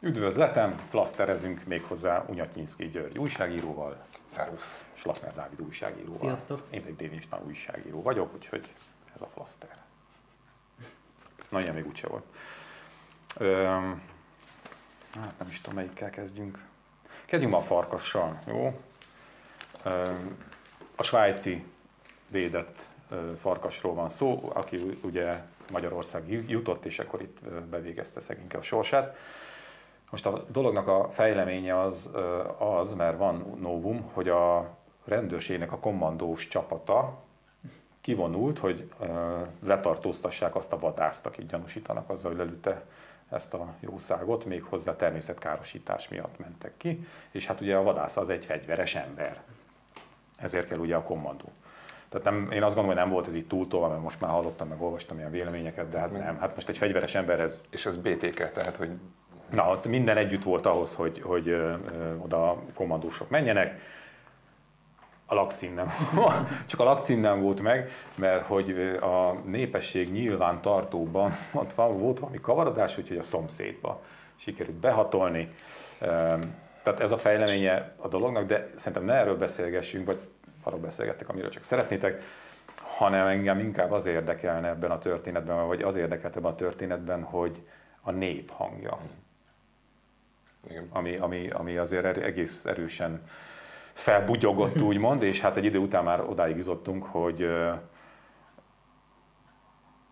Üdvözletem, flaszterezünk méghozzá Unyatnyinszki György újságíróval. Szervusz. És Dávid újságíróval. Sziasztok. Én pedig Dévin István újságíró vagyok, úgyhogy ez a flaszter. Na, ilyen még úgyse volt. Öm, hát nem is tudom, melyikkel kezdjünk. Kezdjünk ma a farkassal, jó? Öm, a svájci védett farkasról van szó, aki ugye Magyarország jutott, és akkor itt bevégezte szegényke a sorsát. Most a dolognak a fejleménye az, az, mert van novum, hogy a rendőrségnek a kommandós csapata kivonult, hogy letartóztassák azt a vadászt, akit gyanúsítanak azzal, hogy lelőtte ezt a jószágot, még hozzá természetkárosítás miatt mentek ki, és hát ugye a vadász az egy fegyveres ember. Ezért kell ugye a kommandó. Tehát nem, én azt gondolom, hogy nem volt ez itt túltolva, mert most már hallottam, meg olvastam ilyen véleményeket, de hát nem. Hát most egy fegyveres emberhez És ez BTK, tehát hogy Na, ott minden együtt volt ahhoz, hogy, hogy ö, ö, oda kommandósok menjenek. A lakcím nem. Csak a lakcím nem volt meg, mert hogy a népesség nyilván tartóban ott van, volt valami kavarodás, úgyhogy a szomszédba sikerült behatolni. Tehát ez a fejleménye a dolognak, de szerintem ne erről beszélgessünk, vagy arról beszélgettek, amiről csak szeretnétek, hanem engem inkább az érdekelne ebben a történetben, vagy az érdekelt ebben a történetben, hogy a nép hangja igen. ami, ami, ami azért erő- egész erősen felbugyogott, úgymond, és hát egy idő után már odáig jutottunk, hogy,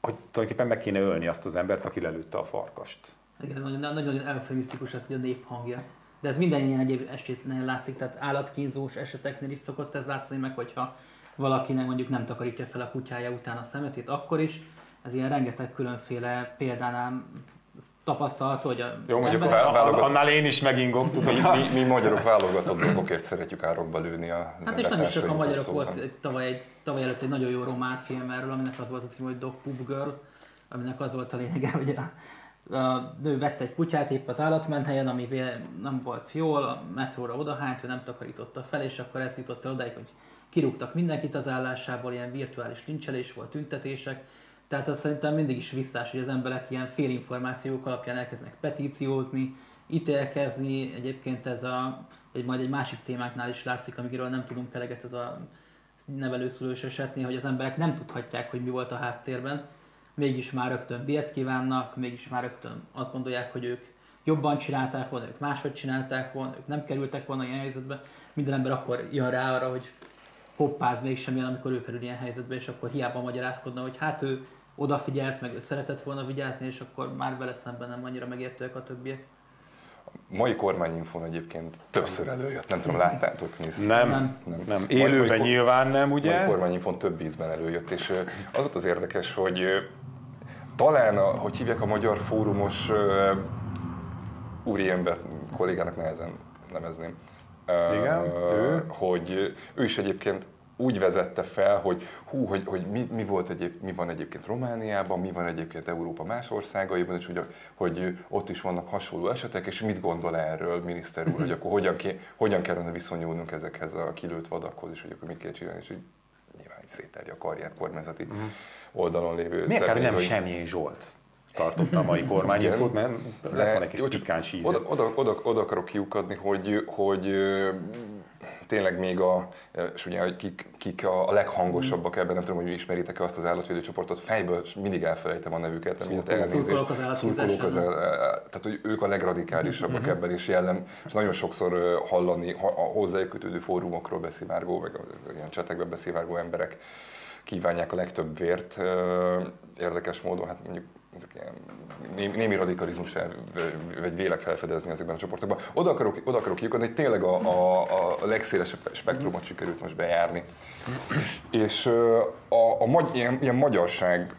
hogy tulajdonképpen meg kéne ölni azt az embert, aki lelőtte a farkast. Igen, nagyon, nagyon eufemisztikus ez, hogy a nép hangja. De ez minden ilyen egyéb esetnél látszik, tehát állatkínzós eseteknél is szokott ez látszani, meg hogyha valakinek mondjuk nem takarítja fel a kutyája után a szemetét, akkor is. Ez ilyen rengeteg különféle példánál tapasztalható, hogy a Jó, mondjuk a válogat- Annál én is megingok, mi, tudod. mi, mi magyarok válogatott dolgokért szeretjük árokba lőni a Hát és nem is csak a embertársainkat, magyarok szóval. volt, tavaly, egy, tavaly előtt egy nagyon jó román film erről, aminek az volt a cím, hogy Dog Poop Girl, aminek az volt a lényege, hogy a, a nő vette egy kutyát épp az állatmenhelyen, ami nem volt jól, a metróra odahányt, ő nem takarította fel, és akkor ez jutott el odáig, hogy kirúgtak mindenkit az állásából, ilyen virtuális lincselés volt, tüntetések, tehát az szerintem mindig is visszás, hogy az emberek ilyen félinformációk alapján elkezdenek petíciózni, ítélkezni, egyébként ez a, egy, majd egy másik témáknál is látszik, amikről nem tudunk eleget, ez a nevelőszülős esetnél, hogy az emberek nem tudhatják, hogy mi volt a háttérben, mégis már rögtön vért kívánnak, mégis már rögtön azt gondolják, hogy ők jobban csinálták volna, ők máshogy csinálták volna, ők nem kerültek volna ilyen helyzetbe. Minden ember akkor jön rá arra, hogy hoppáz mégsem jön, amikor ő kerül ilyen helyzetbe, és akkor hiába magyarázkodna, hogy hát ő odafigyelt, meg szeretett volna vigyázni, és akkor már vele szemben nem annyira megértőek a többiek. Mai kormányinfon egyébként többször előjött, nem tudom, láttátok? Nézd. Nem, Nem. nem, Nem. Élőben majd- nyilván nem, Mai ugye? kormányinfon több ízben előjött, és az volt az érdekes, hogy talán, a, hogy hívják a magyar fórumos úriember kollégának nehezen nevezném. Igen, ő? Hogy ő is egyébként úgy vezette fel, hogy hú, hogy, hogy mi, mi, volt egyéb, mi van egyébként Romániában, mi van egyébként Európa más országaiban, és hogy, hogy ott is vannak hasonló esetek, és mit gondol erről miniszter úr, hogy akkor hogyan, ké, hogyan kellene viszonyulnunk ezekhez a kilőtt vadakhoz, és hogy akkor mit kell csinálni, és hogy nyilván szétterje a karját kormányzati oldalon lévő Miért kár, hogy nem személy, Semjén Zsolt tartotta a mai kormányinfót, mert lett volna egy kis pikáns íze. Oda, oda, oda, oda akarok kiukadni, hogy, hogy tényleg még a, és ugye, kik, kik a, a leghangosabbak ebben, nem tudom, hogy ismeritek-e azt az állatvédő csoportot, fejből mindig elfelejtem a nevüket, Szurkolók. elnézést. Szurkolók az el- tehát hogy ők a legradikálisabbak ebben, és jelen, és nagyon sokszor hallani ha, a hozzájuk kötődő fórumokról beszivárgó, meg ilyen csetekben beszivárgó emberek kívánják a legtöbb vért. Érdekes módon, hát mondjuk ezek ilyen némi, némi radikalizmus fel, vagy vélek felfedezni ezekben a csoportokban. Oda akarok, oda akarok kiukadni, hogy tényleg a, a, a legszélesebb spektrumot sikerült most bejárni. És a, a magy, ilyen, ilyen magyarság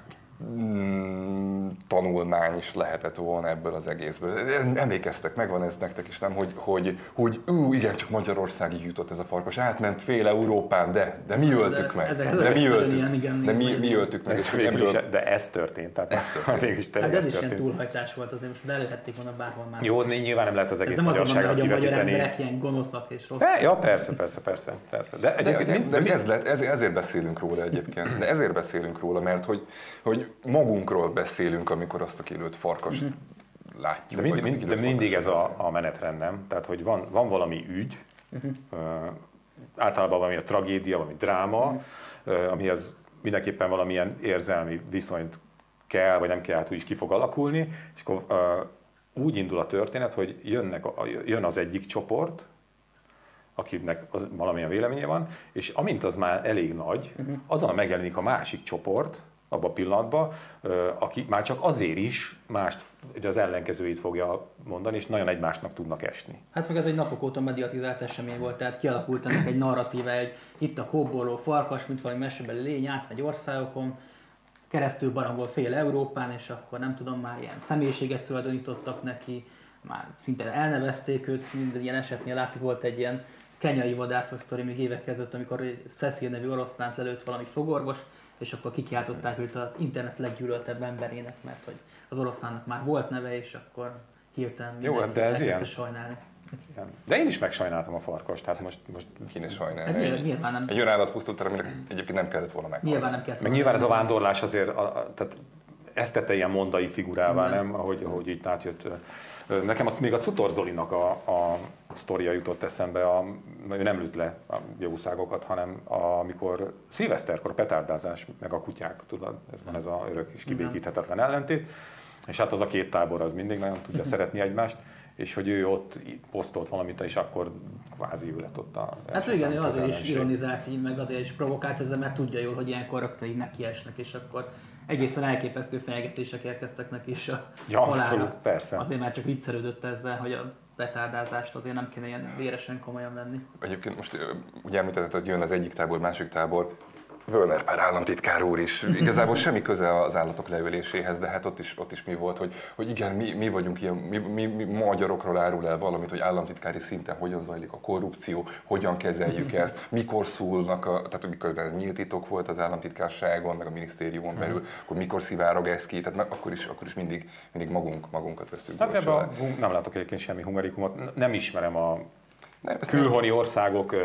mm, tanulmány is lehetett volna ebből az egészből. Emlékeztek, megvan ez nektek is, nem? Hogy, hogy, hogy ú, igen, csak Magyarországig jutott ez a farkas, átment fél Európán, de, de mi öltük De meg. ezek- de mi öltük, ilyen, igen, de mi, mi öltük meg. Ez végül is, ebből- de ez történt. Tehát ez végül is Hát ez ez is ilyen történt. túlhajtás volt azért, most belőhették volna bárhol már. Jó, nyilván nem lehet az Ez egész nem az van, magyarságra hogy a magyar kivetíteni. emberek ilyen gonoszak és rossz. De, ja, persze, persze, persze, persze. De De, de, de, mind- ez lett, ez, ezért beszélünk róla egyébként. De ezért beszélünk róla, mert hogy, hogy magunkról beszélünk, amikor azt a kilőtt farkast látjuk. De, mind, mind, de mindig ez a, a menetrend, nem? Tehát, hogy van, van valami ügy, uh, általában valami a tragédia, valami dráma, uh, amihez mindenképpen valamilyen érzelmi viszonyt kell, vagy nem kell, hát úgy is ki fog alakulni, és akkor uh, úgy indul a történet, hogy jönnek, a, jön az egyik csoport, akinek az valamilyen véleménye van, és amint az már elég nagy, azonnal megjelenik a másik csoport, abban a pillanatban, aki már csak azért is mást, ugye az ellenkezőit fogja mondani, és nagyon egymásnak tudnak esni. Hát meg ez egy napok óta mediatizált esemény volt, tehát kialakult ennek egy narratíva, egy itt a kóborló farkas, mint valami mesebeli lény átmegy országokon, keresztül barangol fél Európán, és akkor nem tudom, már ilyen személyiséget tulajdonítottak neki, már szinte elnevezték őt, minden ilyen esetnél látszik volt egy ilyen kenyai vadászok sztori még évek között, amikor egy Cecil nevű oroszlánt lelőtt valami fogorvos, és akkor kikiáltották őt az internet leggyűlöltebb emberének, mert hogy az oroszlánnak már volt neve, és akkor hirtelen Jó, de ez ilyen. sajnálni. Igen. De én is megsajnáltam a farkast, tehát most, most Kéne Hát sajnálni. nyilván, Egy, nyilván nem, egy olyan állat pusztult el, aminek egyébként nem kellett volna meghalni. nyilván nem kellett meg nyilván ez a vándorlás azért, a, a, tehát ezt tette ilyen mondai figurává, Igen. nem? Ahogy, ahogy itt átjött. Nekem ott még a Cutor Zolinak a, a sztoria jutott eszembe, a, ő nem lőtt le a jószágokat, hanem amikor szilveszterkor petárdázás, meg a kutyák, tudod, ez van ez a örök és kibékíthetetlen ellentét, és hát az a két tábor az mindig nagyon tudja szeretni egymást, és hogy ő ott posztolt valamit, és akkor kvázi ő lett ott a Hát igen, ő azért is ironizált így, meg azért is provokált ezzel, mert tudja jól, hogy ilyen karakterei nekiesnek, és akkor egészen elképesztő fenyegetések érkeztek neki is a Ja, abszolút, persze. Azért már csak viccelődött ezzel, hogy a petárdázást azért nem kéne ilyen véresen komolyan venni. Egyébként most ugye említetted, hogy jön az egyik tábor, másik tábor. Völner Pár államtitkár úr is. Igazából semmi köze az állatok leüléséhez, de hát ott is, ott is mi volt, hogy, hogy igen, mi, mi vagyunk ilyen, mi, mi, mi magyarokról árul el valamit, hogy államtitkári szinten hogyan zajlik a korrupció, hogyan kezeljük ezt, mikor szólnak, a, tehát amikor ez nyílt titok volt az államtitkárságon, meg a minisztériumon belül, akkor mikor szivárog ez ki, tehát akkor is, akkor is mindig, mindig magunk, magunkat veszünk. Hát ebben nem látok egyébként semmi hungarikumot, nem ismerem a külhoni országok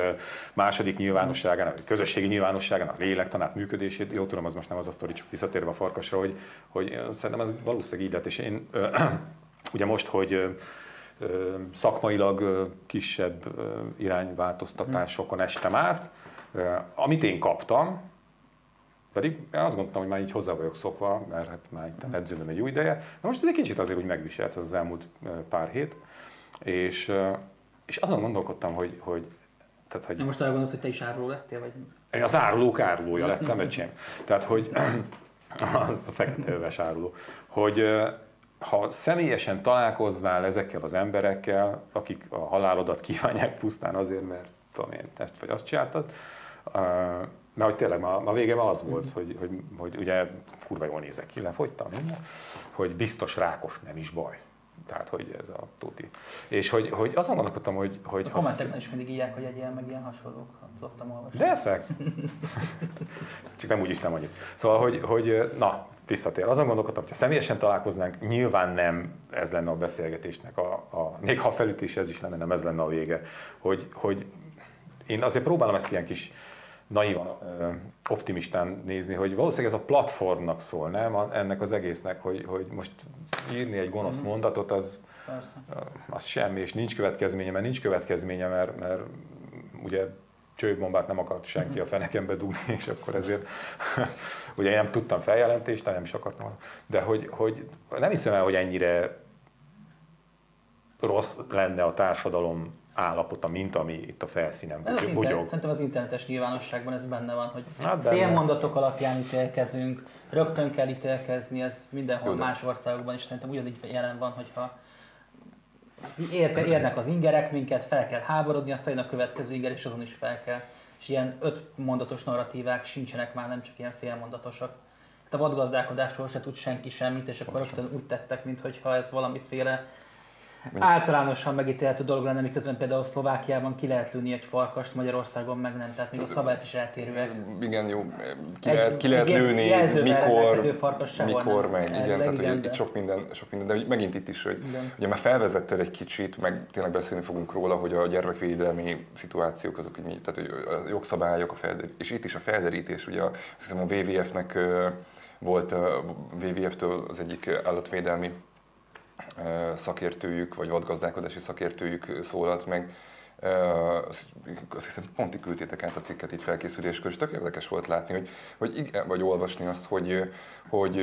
második nyilvánosságának, közösségi nyilvánosságának lélektanát működését. Jó tudom, az most nem az a sztori, csak visszatérve a farkasra, hogy, hogy szerintem ez valószínűleg így lett, és én ugye most, hogy szakmailag kisebb irányváltoztatásokon estem át, amit én kaptam, pedig én azt gondoltam, hogy már így hozzá vagyok szokva, mert hát már itt edződöm egy jó ideje. De most ez egy kicsit azért úgy megviselt ez az elmúlt pár hét. És, és azon gondolkodtam, hogy, hogy, tehát, hogy Na most arra gondolsz, hogy te is áruló lettél, vagy én az árulók árulója lettem, öcsém. Tehát, hogy az a fekete öves áruló, hogy ha személyesen találkoznál ezekkel az emberekkel, akik a halálodat kívánják pusztán azért, mert tudom én, ezt vagy azt csináltad, mert hogy tényleg ma, ma vége ma az volt, hogy, hogy, hogy ugye kurva jól nézek ki, lefogytam minden, hogy biztos rákos nem is baj. Tehát, hogy ez a tuti. És hogy, hogy azon gondolkodtam, hogy, hogy a kommentekben is mindig írják, hogy egy ilyen, meg ilyen hasonlók, szoktam olvasni. de eszek. Csak nem úgyis nem annyit. Szóval, hogy, hogy na, visszatér. Azon gondolkodtam, hogy ha személyesen találkoznánk, nyilván nem ez lenne a beszélgetésnek, a, a, még ha felütés ez is lenne, nem ez lenne a vége. Hogy, hogy én azért próbálom ezt ilyen kis naivan, optimistán nézni, hogy valószínűleg ez a platformnak szól, nem? Ennek az egésznek, hogy, hogy most írni egy gonosz mondatot, az, Persze. az semmi, és nincs következménye, mert nincs következménye, mert, mert ugye csőbombát nem akart senki a fenekembe dugni, és akkor ezért ugye én nem tudtam feljelentést, nem is akartam, de hogy, hogy nem hiszem el, hogy ennyire rossz lenne a társadalom állapota, mint ami itt a felszínen Ez az bugy- internet, bugyog. szerintem az internetes nyilvánosságban ez benne van, hogy Hát benne. félmondatok alapján ítélkezünk, rögtön kell ítélkezni, ez mindenhol Jó, más országokban is szerintem ugyanígy jelen van, hogyha ér, érnek az ingerek minket, fel kell háborodni, aztán jön a következő inger, és azon is fel kell. És ilyen öt mondatos narratívák sincsenek már, nem csak ilyen félmondatosak. Hát a vadgazdálkodásról se tud senki semmit, és akkor rögtön úgy tettek, mintha ez valamiféle általánosan megítélhető dolog lenne, miközben például Szlovákiában ki lehet lőni egy farkast, Magyarországon meg nem, tehát még a szabályok is eltérőek. Igen, jó, ki lehet, ki lehet lőni, mikor, mikor nem. meg, igen, tehát igen, hogy itt sok minden, sok minden, de megint itt is, hogy igen. ugye már felvezetted egy kicsit, meg tényleg beszélni fogunk róla, hogy a gyermekvédelmi szituációk azok, így, tehát hogy a jogszabályok, a felder, és itt is a felderítés, ugye azt hiszem a WWF-nek volt a WWF-től az egyik állatvédelmi szakértőjük, vagy vadgazdálkodási szakértőjük szólalt meg. Azt hiszem pont ti küldtétek át a cikket így felkészüléskor, és tök érdekes volt látni, hogy, hogy igen, vagy olvasni azt, hogy, hogy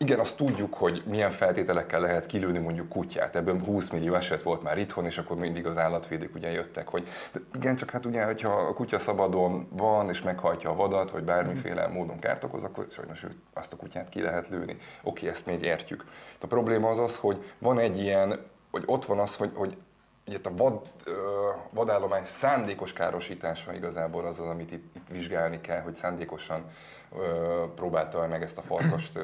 igen, azt tudjuk, hogy milyen feltételekkel lehet kilőni mondjuk kutyát. Ebből 20 millió eset volt már itthon, és akkor mindig az állatvédők ugye jöttek, hogy de igen, csak hát ugye, hogyha a kutya szabadon van, és meghajtja a vadat, vagy bármiféle módon kárt okoz, akkor sajnos azt a kutyát ki lehet lőni. Oké, ezt még értjük. A probléma az az, hogy van egy ilyen, hogy ott van az, hogy, hogy ugye a vad, vadállomány szándékos károsítása igazából az az, amit itt, itt vizsgálni kell, hogy szándékosan próbálta meg ezt a farkast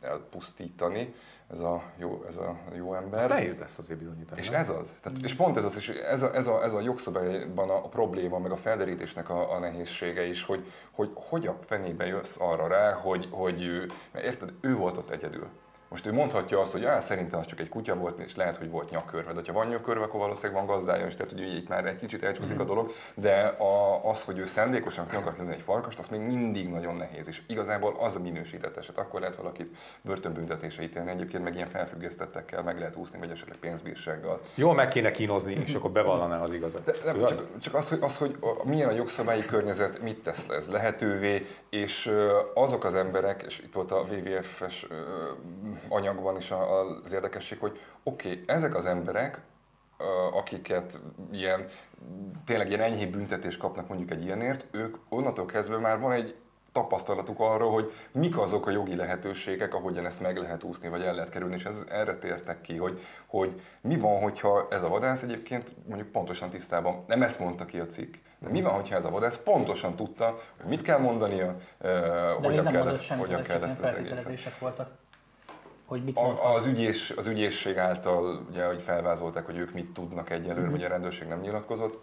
elpusztítani, ez a jó, ez a jó ember. Ez nehéz lesz azért bizonyítani. És ez az. Tehát, és pont ez az, és ez a, ez a, ez a jogszabályban a, a probléma, meg a felderítésnek a, a nehézsége is, hogy, hogy hogy a fenébe jössz arra rá, hogy, hogy mert érted, ő volt ott egyedül. Most ő mondhatja azt, hogy á, szerintem az csak egy kutya volt, és lehet, hogy volt nyakkörve. De ha van nyakkörve, akkor valószínűleg van gazdája is, tehát hogy itt már egy kicsit elcsúszik a dolog, de a, az, hogy ő szándékosan ki akart lőni egy farkast, az még mindig nagyon nehéz. És igazából az a minősített eset. Akkor lehet valakit börtönbüntetése ítélni, egyébként meg ilyen felfüggesztettekkel meg lehet úszni, vagy esetleg pénzbírsággal. Jól meg kéne kínozni, és akkor bevallaná az igazat. De, nem, csak, csak, az, hogy, az, hogy a, milyen a jogszabályi környezet, mit tesz ez lehetővé, és azok az emberek, és itt volt a WWF-es anyagban is az érdekesség, hogy oké, okay, ezek az emberek, akiket ilyen, tényleg ilyen enyhébb büntetést kapnak mondjuk egy ilyenért, ők onnantól kezdve már van egy tapasztalatuk arról, hogy mik azok a jogi lehetőségek, ahogyan ezt meg lehet úszni, vagy el lehet kerülni, és ez, erre tértek ki, hogy, hogy mi van, hogyha ez a vadász egyébként mondjuk pontosan tisztában, nem ezt mondta ki a cikk, de mi van, hogyha ez a vadász pontosan tudta, hogy mit kell mondania, de hogyan kell, ezt, hogyan kell ezt az egészet. voltak hogy mit a, az, ügyész, az ügyészség által, ugye, hogy felvázolták, hogy ők mit tudnak egyelőre, mm-hmm. hogy a rendőrség nem nyilatkozott,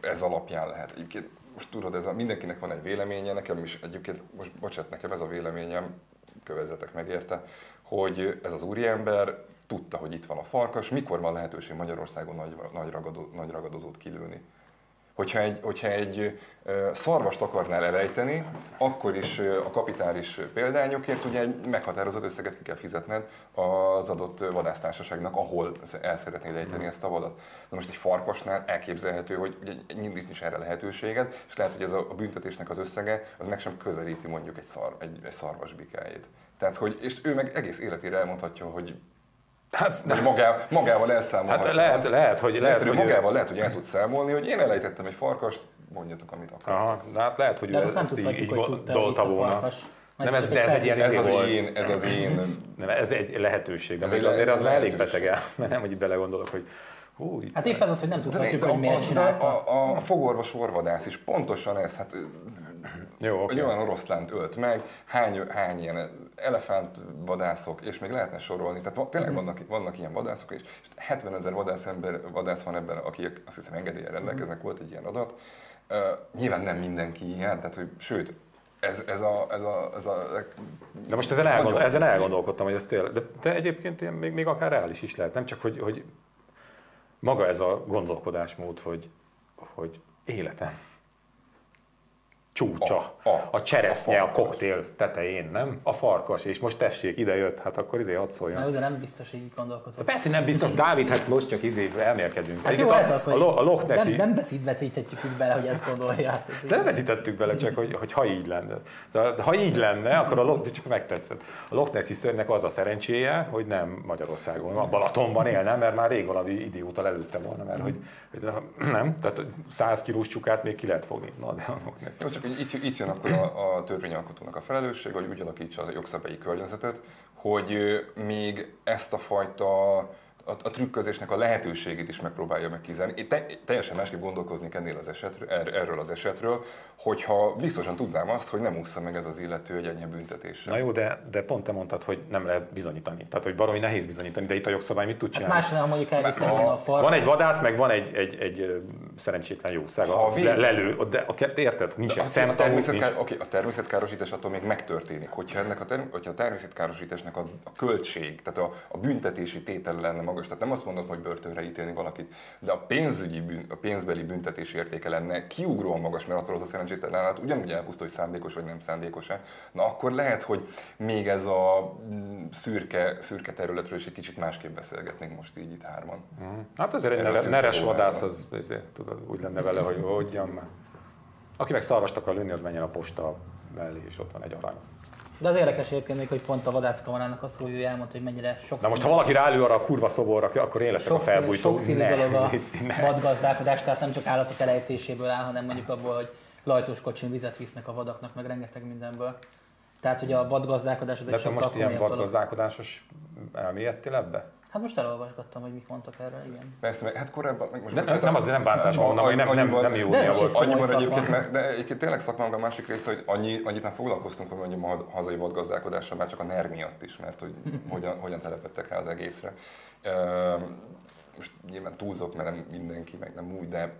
ez alapján lehet. Egyébként most tudod, ez a, mindenkinek van egy véleménye, nekem is egyébként, most bocsánat, nekem ez a véleményem, kövezzetek meg érte, hogy ez az úriember tudta, hogy itt van a farkas, mikor van lehetőség Magyarországon nagy, nagy, ragadó, nagy ragadozót kilőni. Hogyha egy, hogyha egy szarvast akarnál elejteni, akkor is a kapitális példányokért ugye egy meghatározott összeget ki kell fizetned az adott vadásztársaságnak, ahol el szeretnéd ejteni ezt a vadat. Na most egy farkasnál elképzelhető, hogy ugye mindig is erre lehetőséged, és lehet, hogy ez a büntetésnek az összege az meg sem közelíti mondjuk egy, szar, egy, egy szarvas bikájét. Tehát, hogy, és ő meg egész életére elmondhatja, hogy Hát, nem. Magá, magával elszámolhatja. Hát lehet, azt, lehet, hogy, lehet, hogy magával ő... lehet, hogy el tud számolni, hogy én elejtettem egy farkast, mondjatok, amit akartok. Aha, de hát lehet, hogy ő ezt, ezt így, így gondolta volna. Nem, ez, de ez egy ilyen ez az, én, ez az én... Nem, ez egy lehetőség. Ez egy, azért az elég beteg el, mert nem, hogy belegondolok, hogy Hú, itt hát éppen az, hogy nem tudhatjuk, hogy miért csinálta. A, a, a fogorvos orvadász is pontosan ez, hát jó, okay. egy olyan oroszlánt ölt meg, hány, hány ilyen elefántvadászok, és még lehetne sorolni. Tehát tényleg mm. vannak, vannak ilyen vadászok, és, és 70 ezer vadász, ember, vadász van ebben, akik azt hiszem engedélyen rendelkeznek, volt egy ilyen adat. Uh, nyilván nem mindenki ilyen, tehát hogy sőt, ez, ez, a, ez, a, ez a... De most ezen, elgondol, ezen elgondolkodtam, hogy ez tényleg, de, de egyébként ilyen még, még akár reális is lehet, nem csak, hogy, hogy maga ez a gondolkodásmód, hogy, hogy életem csúcsa, a, a, a cseresznye a, a koktél tetején, nem? A farkas, és most tessék, ide jött, hát akkor izé hadd szóljon. Na, de nem biztos, hogy így gondolkozott. Persze nem biztos, Dávid, hát most csak izé elmérkedünk. Hát jó, a, az, a, a Loch Nessi... Nem, nem beszítvetíthetjük így bele, hogy ezt gondolják. De nem vetítettük bele, csak hogy, hogy ha így lenne. Szóval, ha így lenne, akkor a Loch, csak megtetszett. A Loch Nessi szörnynek az a szerencséje, hogy nem Magyarországon, a Balatonban élne, mert már rég valami idióta lelőtte volna, mert hogy, hogy nem, tehát 100 kilós csukát még ki lehet fogni. Na, de a Loch Nessi csak itt, itt jön akkor a, a törvényalkotónak a felelősség, hogy úgy alakítsa a jogszabályi környezetet, hogy még ezt a fajta a, a trükközésnek a lehetőségét is megpróbálja meg kizárni. Én te, teljesen másképp gondolkozni ennél az esetről, er, erről az esetről, hogyha biztosan tudnám azt, hogy nem úszza meg ez az illető egy ennyi büntetéssel. Na jó, de, de pont te mondtad, hogy nem lehet bizonyítani. Tehát, hogy baromi nehéz bizonyítani, de itt a jogszabály mit tud Hát csinálni? más nem mondjuk egy a- a far. Van egy vadász, meg van egy, egy, egy szerencsétlen jószág, a vég- le, lelő, de a, érted? Nincs A, a, természetkár, nincs. oké, a természetkárosítás attól még megtörténik. Hogyha, ennek a, term, hogyha a természetkárosításnak a, a költség, tehát a, a büntetési tétel lenne magas, tehát nem azt mondod, hogy börtönre ítélni valakit, de a pénzügyi, bűn, a pénzbeli büntetési értéke lenne kiugróan magas, mert attól az a szerencsétlen állat ugyanúgy elpusztul, hogy szándékos vagy nem szándékos-e. Na akkor lehet, hogy még ez a mm, szürke, szürke területről is egy kicsit másképp beszélgetnénk most így itt hárman. Mhm. Hát azért egy neres próbálom. vadász, az, azért, tudod, úgy lenne vele, hogy hogyan már. Aki meg szarvast akar lőni, az menjen a posta mellé, és ott van egy arany. De az érdekes egyébként még, hogy pont a vadászkamarának a szóvivője elmondta, hogy mennyire sok Na most, ha valaki rálő arra a kurva szoborra, akkor én leszek a felbújtó. sokszínű Ne, dolog a vadgazdálkodás, tehát nem csak állatok elejtéséből áll, hanem mondjuk abból, hogy lajtós kocsin vizet visznek a vadaknak, meg rengeteg mindenből. Tehát, hogy a vadgazdálkodás az De egy sokkal most ilyen vadgazdálkodásos elmélyedtél ebbe? Hát most elolvasgattam, hogy mik mondtak erre, igen. Persze, meg hát korábban... Meg most Nem, bocsánat, nem, azért nem bántásban mondom, hogy nem, nem, nem jó De volt. Annyiban egyébként, mert- de egyébként tényleg szakmának a másik része, hogy annyi, annyit már foglalkoztunk, hogy mondjam a hazai vadgazdálkodással, már csak a NER miatt is, mert hogy hogyan, hogyan telepettek rá az egészre. Most nyilván túlzok, mert nem mindenki, meg nem úgy, de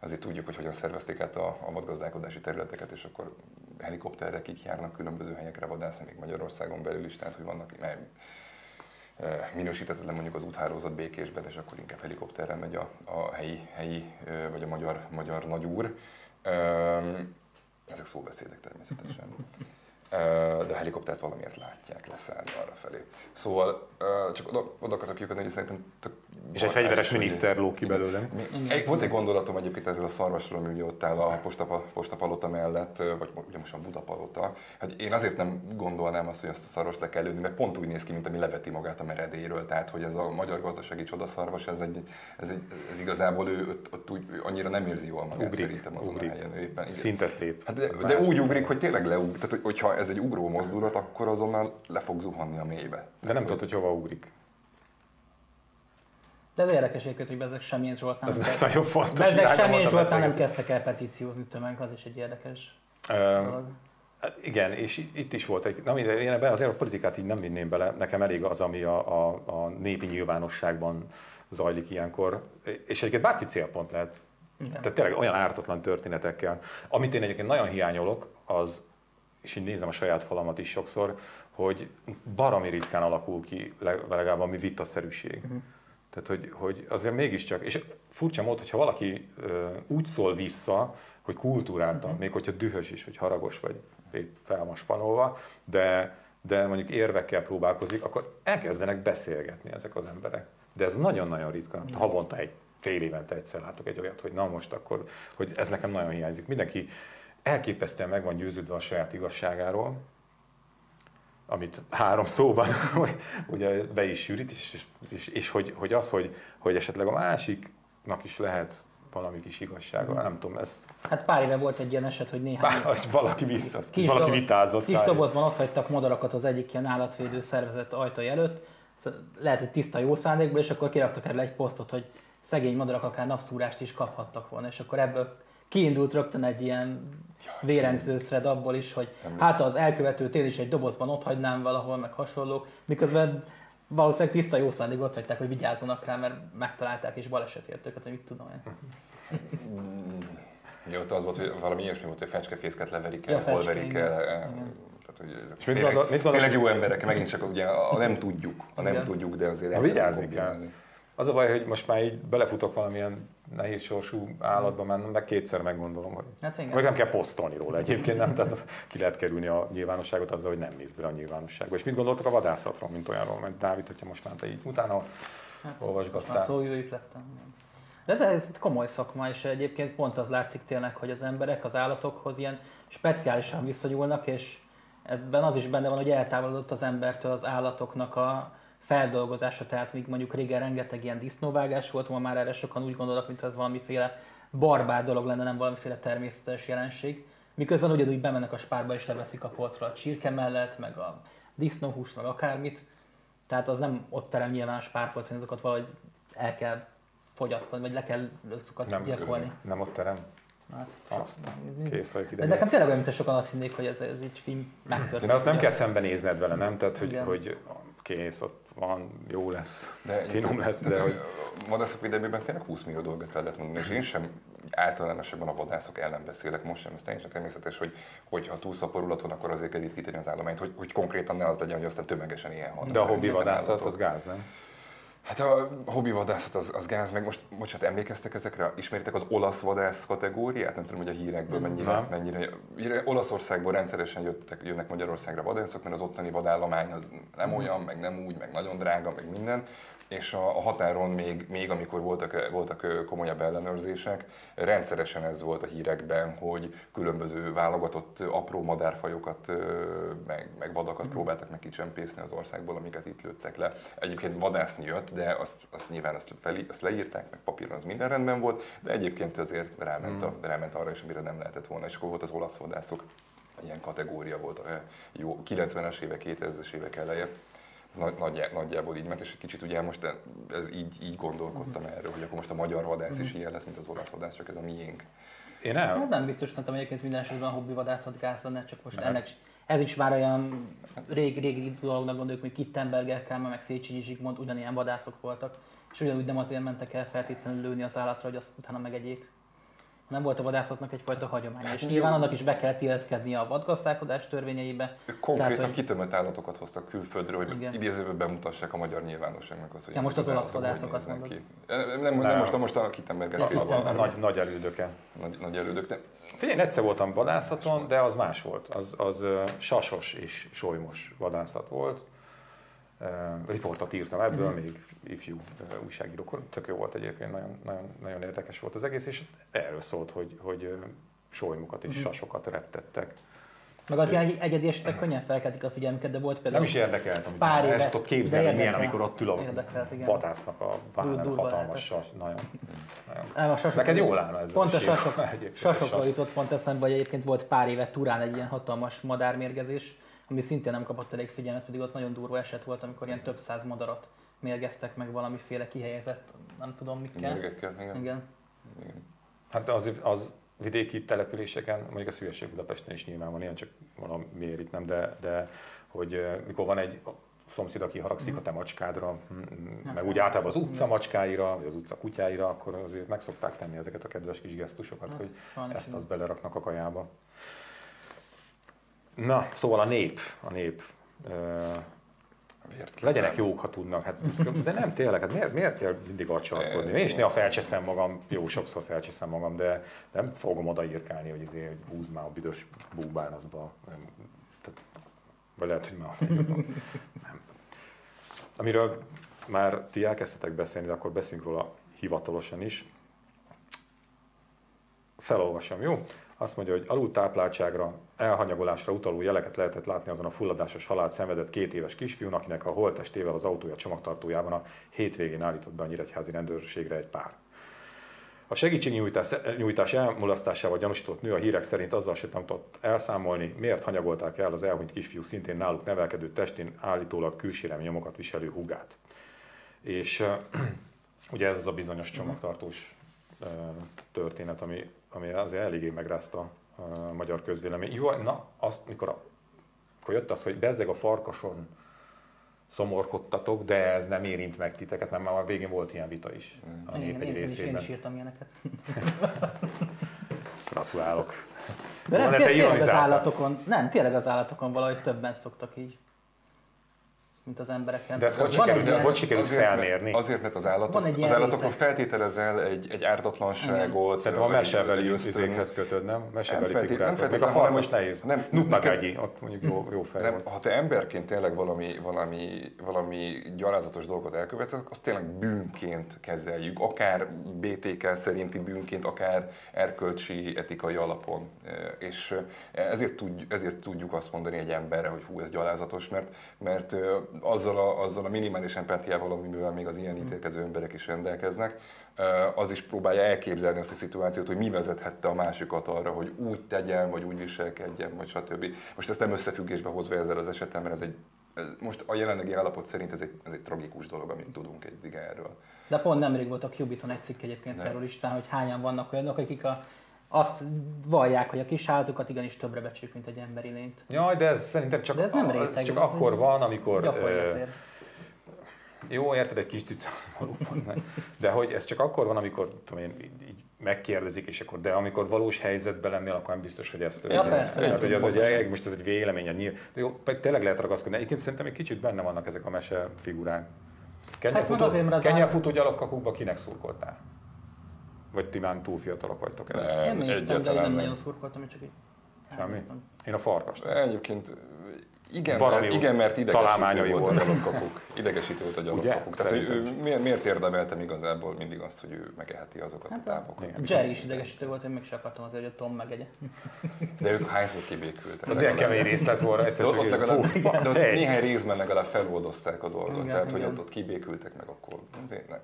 azért tudjuk, hogy hogyan szervezték át a, a vadgazdálkodási területeket, és akkor helikopterre kik járnak különböző helyekre vadászni, még Magyarországon belül is, tehát hogy vannak, mert minősítetlen mondjuk az úthálózat békésben, és akkor inkább helikopterrel megy a, a helyi, helyi vagy a magyar, magyar nagyúr. Ezek szóbeszédek természetesen. De a helikoptert valamiért látják leszállni arra felé. Szóval csak oda, oda akartam kiukadni, hogy szerintem tök És egy fegyveres miniszter ló ki belőle. Egy, volt egy gondolatom egyébként erről a szarvasról, ami ugye ott áll a postapa, postapalota mellett, vagy ugye most a Budapalota. Hát én azért nem gondolnám azt, hogy ezt a szarvast le kell lőni, mert pont úgy néz ki, mint ami leveti magát a meredélyről. Tehát, hogy ez a magyar gazdasági csodaszarvas, ez, egy, ez, egy, ez igazából ő ott, ott úgy, ő annyira nem érzi jól magát Ugrik, szerintem azon ugrik. a helyen. Éppen, igen. Szintet lép. Hát de, de úgy ugrik, hogy tényleg leugrik. Tehát, hogy- hogyha ez egy ugró mozdulat, akkor azonnal le fog zuhanni a mélybe. De nem tudod, hogy hova ugrik. De ez érdekes egyébként, hogy ezek semmilyen Zsolt nem Ez, ez kezdtek. nagyon fontos. Iránya semmilyen a Zsoltán nem kezdtek el petíciózni tömeg, az is egy érdekes Ö, dolog. Hát Igen, és itt is volt egy, mindegy, én ebben azért a politikát így nem vinném bele, nekem elég az, ami a, a, a népi nyilvánosságban zajlik ilyenkor, és egyébként bárki célpont lehet. Igen. Tehát tényleg olyan ártatlan történetekkel. Amit én egyébként nagyon hiányolok, az, és így nézem a saját falamat is sokszor, hogy baromi ritkán alakul ki le- legalább ami vitaszerűség. Mhm. Tehát, hogy, hogy azért mégiscsak, és furcsa mód, hogyha valaki ö, úgy szól vissza, hogy kultúráltan, még hogyha dühös is, vagy haragos, vagy épp felmaspanolva, de, de mondjuk érvekkel próbálkozik, akkor elkezdenek beszélgetni ezek az emberek. De ez nagyon-nagyon ritka. Havonta egy fél évente egyszer látok egy olyat, hogy na most akkor, hogy ez nekem nagyon hiányzik. Mindenki elképesztően meg van győződve a saját igazságáról, amit három szóban ugye be is sűrít, és, és, és hogy, hogy az, hogy, hogy esetleg a másiknak is lehet valami kis igazsága, nem tudom, ez Hát pár éve volt egy ilyen eset, hogy néhány bár, valaki vissza, Kis valaki dob- vitázott. kis pár dobozban ott hagytak madarakat az egyik ilyen állatvédő szervezet ajtaj előtt, Szóval lehet, hogy tiszta jó szándékból, és akkor kiraktak erre egy posztot, hogy szegény madarak akár napszúrást is kaphattak volna, és akkor ebből kiindult rögtön egy ilyen vérengző thread abból is, hogy hát az elkövetőt én is egy dobozban ott hagynám valahol, meg hasonlók, miközben valószínűleg tiszta jó ott hagyták, hogy vigyázzanak rá, mert megtalálták és baleset ért őket, hogy mit tudom én. Ugye ott az volt, hogy valami ilyesmi volt, hogy fecskefészket leverik el, Ja, hol verik el. eh. Tehát, hogy ezek És mit tényleg, mit gondol- tényleg jó emberek, megint csak ugye a a nem tudjuk, a nem Igen. tudjuk, de azért elkezdünk vigyázni kell. Az a baj, hogy most már így belefutok valamilyen nehéz sorsú állatba, már meg kétszer meggondolom, hogy Hát igen. meg nem kell posztolni róla egyébként, nem? Tehát ki lehet kerülni a nyilvánosságot azzal, hogy nem mész bele a nyilvánosságba. És mit gondoltok a vadászatról, mint olyanról? Mert Dávid, hogyha most már te így utána Hát, Most már olvasgattál. szóvivőjük lettem. De ez komoly szakma, és egyébként pont az látszik tényleg, hogy az emberek az állatokhoz ilyen speciálisan viszonyulnak, és ebben az is benne van, hogy eltávolodott az embertől az állatoknak a feldolgozása, tehát míg mondjuk régen rengeteg ilyen disznóvágás volt, ma már erre sokan úgy gondolnak, mintha ez valamiféle barbár dolog lenne, nem valamiféle természetes jelenség. Miközben ugyanúgy bemennek a spárba és leveszik a polcról a csirke mellett, meg a disznóhúst, meg akármit, Tehát az nem ott terem nyilván a spárpolcon, azokat valahogy el kell fogyasztani, vagy le kell azokat Nem, gyilkolni. nem ott terem? Hát, Azt. Kész vagyok De nekem tényleg olyan, mintha sokan azt hinnék, hogy ez, ez így így megtörténik. De ott nem kell szembenézned vele, nem? Tehát, hogy, Igen. hogy kész, ott van, jó lesz, De finom lesz, de, de hogy... a vadászok védelmében tényleg 20 millió dolgot el lehet mondani, és én sem általánosabban a vadászok ellen beszélek, most sem, ez teljesen természetes, hogy, hogy ha túlszaporulat van, akkor azért kell ritkítani az állományt, hogy, hogy konkrétan ne az legyen, hogy aztán tömegesen ilyen halnak. De a hobbi vadászat az gáz, nem? Hát a hobbi vadászat az, az gáz, meg most, bocsánat, emlékeztek ezekre? Ismeritek az olasz vadász kategóriát? Nem tudom, hogy a hírekből mennyire, Nem. mennyire Olaszországból rendszeresen jöttek, jönnek Magyarországra vadászok, mert az ottani vadállomány az nem olyan, meg nem úgy, meg nagyon drága, meg minden. És a, a határon még, még amikor voltak, voltak komolyabb ellenőrzések, rendszeresen ez volt a hírekben, hogy különböző válogatott apró madárfajokat, meg, meg vadakat próbáltak meg kicsempészni az országból, amiket itt lőttek le. Egyébként vadászni jött, de azt, azt nyilván azt, fel, azt leírták, meg papíron az minden rendben volt, de egyébként azért ráment, a, ráment arra is, amire nem lehetett volna. És akkor volt az olasz vadászok, ilyen kategória volt, jó, 90-es évek, 2000-es évek eleje. Nagy, nagy, nagyjából így ment, és egy kicsit ugye most ez így, így gondolkodtam erről, hogy akkor most a magyar vadász is ilyen lesz, mint az olasz vadász, csak ez a miénk. Én nem. Hát nem biztos, szerintem egyébként minden esetben a hobbi vadászat gáz lenne, csak most Nem. ennek ez is már olyan rég, régi dolognak gondoljuk, hogy Kittenberger, Kálmán, meg Széchenyi Zsigmond ugyanilyen vadászok voltak, és ugyanúgy nem azért mentek el feltétlenül lőni az állatra, hogy azt utána megegyék. Nem volt a vadászatnak egyfajta hagyománya, és nyilván annak is be kell illeszkednie a vadgazdálkodás törvényeibe. Konkrétan Tehát, hogy- kitömött állatokat hoztak külföldről, hogy idézőben bemutassák a magyar nyilvánosságnak azt, hogy Ja, most ezek az olasz vadászokat mondod. ki. Nem, nem, nem, most, most a Kittenberger A, például a, a, nagy, nagy elődöke. nagy, nagy elődök, de Figyelj, én egyszer voltam vadászaton, de az más volt. Az, az sasos és solymos vadászat volt. Riportot írtam ebből, még ifjú ö, újságírókor. Tök jó volt egyébként, nagyon, nagyon, nagyon érdekes volt az egész, és erről szólt, hogy, hogy solymokat és sasokat reptettek. Meg az ilyen egy- egyedi esetek könnyen felkeltik a figyelmüket, de volt például... Nem is érdekelt, amit Pár el éve- tudod képzelni, de milyen, amikor ott ül a vadásznak a vállán, hatalmas sas, nagyon. nagyon. A sasok, Neked jól állna ez Pont a sasok, sasokról sas. jutott pont eszembe, hogy egyébként volt pár éve Turán egy ilyen hatalmas madármérgezés, ami szintén nem kapott elég figyelmet, pedig ott nagyon durva eset volt, amikor ilyen több száz madarat mérgeztek meg valamiféle kihelyezett, nem tudom mikkel. mérgekkel, igen. Igen. igen. Hát az, az vidéki településeken, mondjuk az hülyeség Budapesten is nyilván van ilyen, csak valamiért itt nem, de, de hogy eh, mikor van egy szomszéd, aki haragszik a te macskádra, mm, mm, meg úgy általában az utca macskáira, vagy az utca kutyáira, akkor azért meg szokták tenni ezeket a kedves kis gesztusokat, hogy sajnos ezt azt beleraknak a kajába. Na, szóval a nép, a nép. Ö, Vért Legyenek jók, ha tudnak, hát, de nem tényleg, hát miért, miért kell mindig acsalkodni? Én is néha felcseszem magam, jó, sokszor felcseszem magam, de nem fogom odaírkálni, hogy azért húzd már a büdös búbánatba. Nem, tehát, vagy lehet, hogy már nem. Amiről már ti elkezdtetek beszélni, de akkor beszéljünk róla hivatalosan is. Felolvasom, jó? Azt mondja, hogy alultápláltságra, elhanyagolásra utaló jeleket lehetett látni azon a fulladásos halált szenvedett két éves kisfiún, akinek a holttestével az autója csomagtartójában a hétvégén állított be a nyíregyházi rendőrségre egy pár. A segítségnyújtás nyújtás elmulasztásával gyanúsított nő a hírek szerint azzal sem tudott elszámolni, miért hanyagolták el az elhunyt kisfiú szintén náluk nevelkedő testén állítólag külsérelmi nyomokat viselő hugát. És ugye ez az a bizonyos csomagtartós történet, ami, ami azért eléggé megrázta a magyar közvélemény. Jó, na, azt, mikor, a, akkor jött az, hogy bezzeg a farkason szomorkodtatok, de ez nem érint meg titeket, mert már a végén volt ilyen vita is a nép egy én, is, én részében. is írtam ilyeneket. Gratulálok. De nem, tényleg, tényleg az állatokon, nem, tényleg az állatokon valahogy többen szoktak így, mint az embereken. De ez hogy Van sikerült- egy sikerült azért, mert- felmérni? Azért, mert az, állatok, Van egy az állatokról réteg. feltételezel egy, egy ártatlanságot. A vagy- mesebeli izékhez kötöd, nem? Mesebeli Nem feltét- figurák. nem Még a hanem- nehéz. nem- Nutnagágyi, ott mondjuk jó, jó fej Nem, ha te emberként tényleg valami, valami, valami gyalázatos dolgot elkövetsz, azt tényleg bűnként kezeljük, akár BTK szerinti bűnként, akár erkölcsi, etikai alapon. És ezért, tud, ezért tudjuk azt mondani egy emberre, hogy hú, ez gyalázatos, mert, mert azzal a, azzal a minimális empátiával, amivel még az ilyen ítélkező emberek is rendelkeznek, az is próbálja elképzelni azt a szituációt, hogy mi vezethette a másikat arra, hogy úgy tegyen, vagy úgy viselkedjen, vagy stb. Most ezt nem összefüggésbe hozva ezzel az esettel, mert ez egy ez most a jelenlegi állapot szerint ez egy, ez egy tragikus dolog, amit tudunk egy erről. De pont nemrég volt a Cubiton egy cikk egyébként erről István, hogy hányan vannak olyanok, akik a, azt vallják, hogy a kis állatokat igenis többre becsülik, mint egy emberi lényt. Jaj, de ez szerintem csak, De ez nem réteg, csak ez akkor van, amikor... Ö. Jó, érted, egy kis cica valóban nem. De hogy ez csak akkor van, amikor tudom én, így, így megkérdezik, és akkor, de amikor valós helyzetben lennél, akkor nem biztos, hogy ezt Ja, persze, Tehát, hogy az, hogy egy, most ez egy vélemény, nyilv... de jó, tényleg lehet ragaszkodni. Egyébként szerintem egy kicsit benne vannak ezek a mese figurák. Hát mert az Kenyafutó gyalogkakukba kinek szurkoltál? Vagy ti már túl fiatalok vagytok ez? Nem. Én néztem, de nem nem. nagyon szurkoltam, csak így Semmi? Én a farkast. Egyébként igen, mert, igen, mert idegesítő találmányai volt a voltak. gyalogkakuk. Idegesítő volt a gyalogkakuk. Tehát, hogy ő miért, miért érdemeltem igazából mindig azt, hogy ő megeheti azokat a távokat. igen. Jerry is idegesítő volt, én még se akartam azért, hogy a Tom megegye. De ők hányszor kibékültek. Az ilyen kemény részlet volna, egyszer De csak ott, legalább, fú, de ott néhány részben legalább feloldozták a dolgot. Igen, Tehát, hogy igen. ott, ott kibékültek meg, akkor azért ne.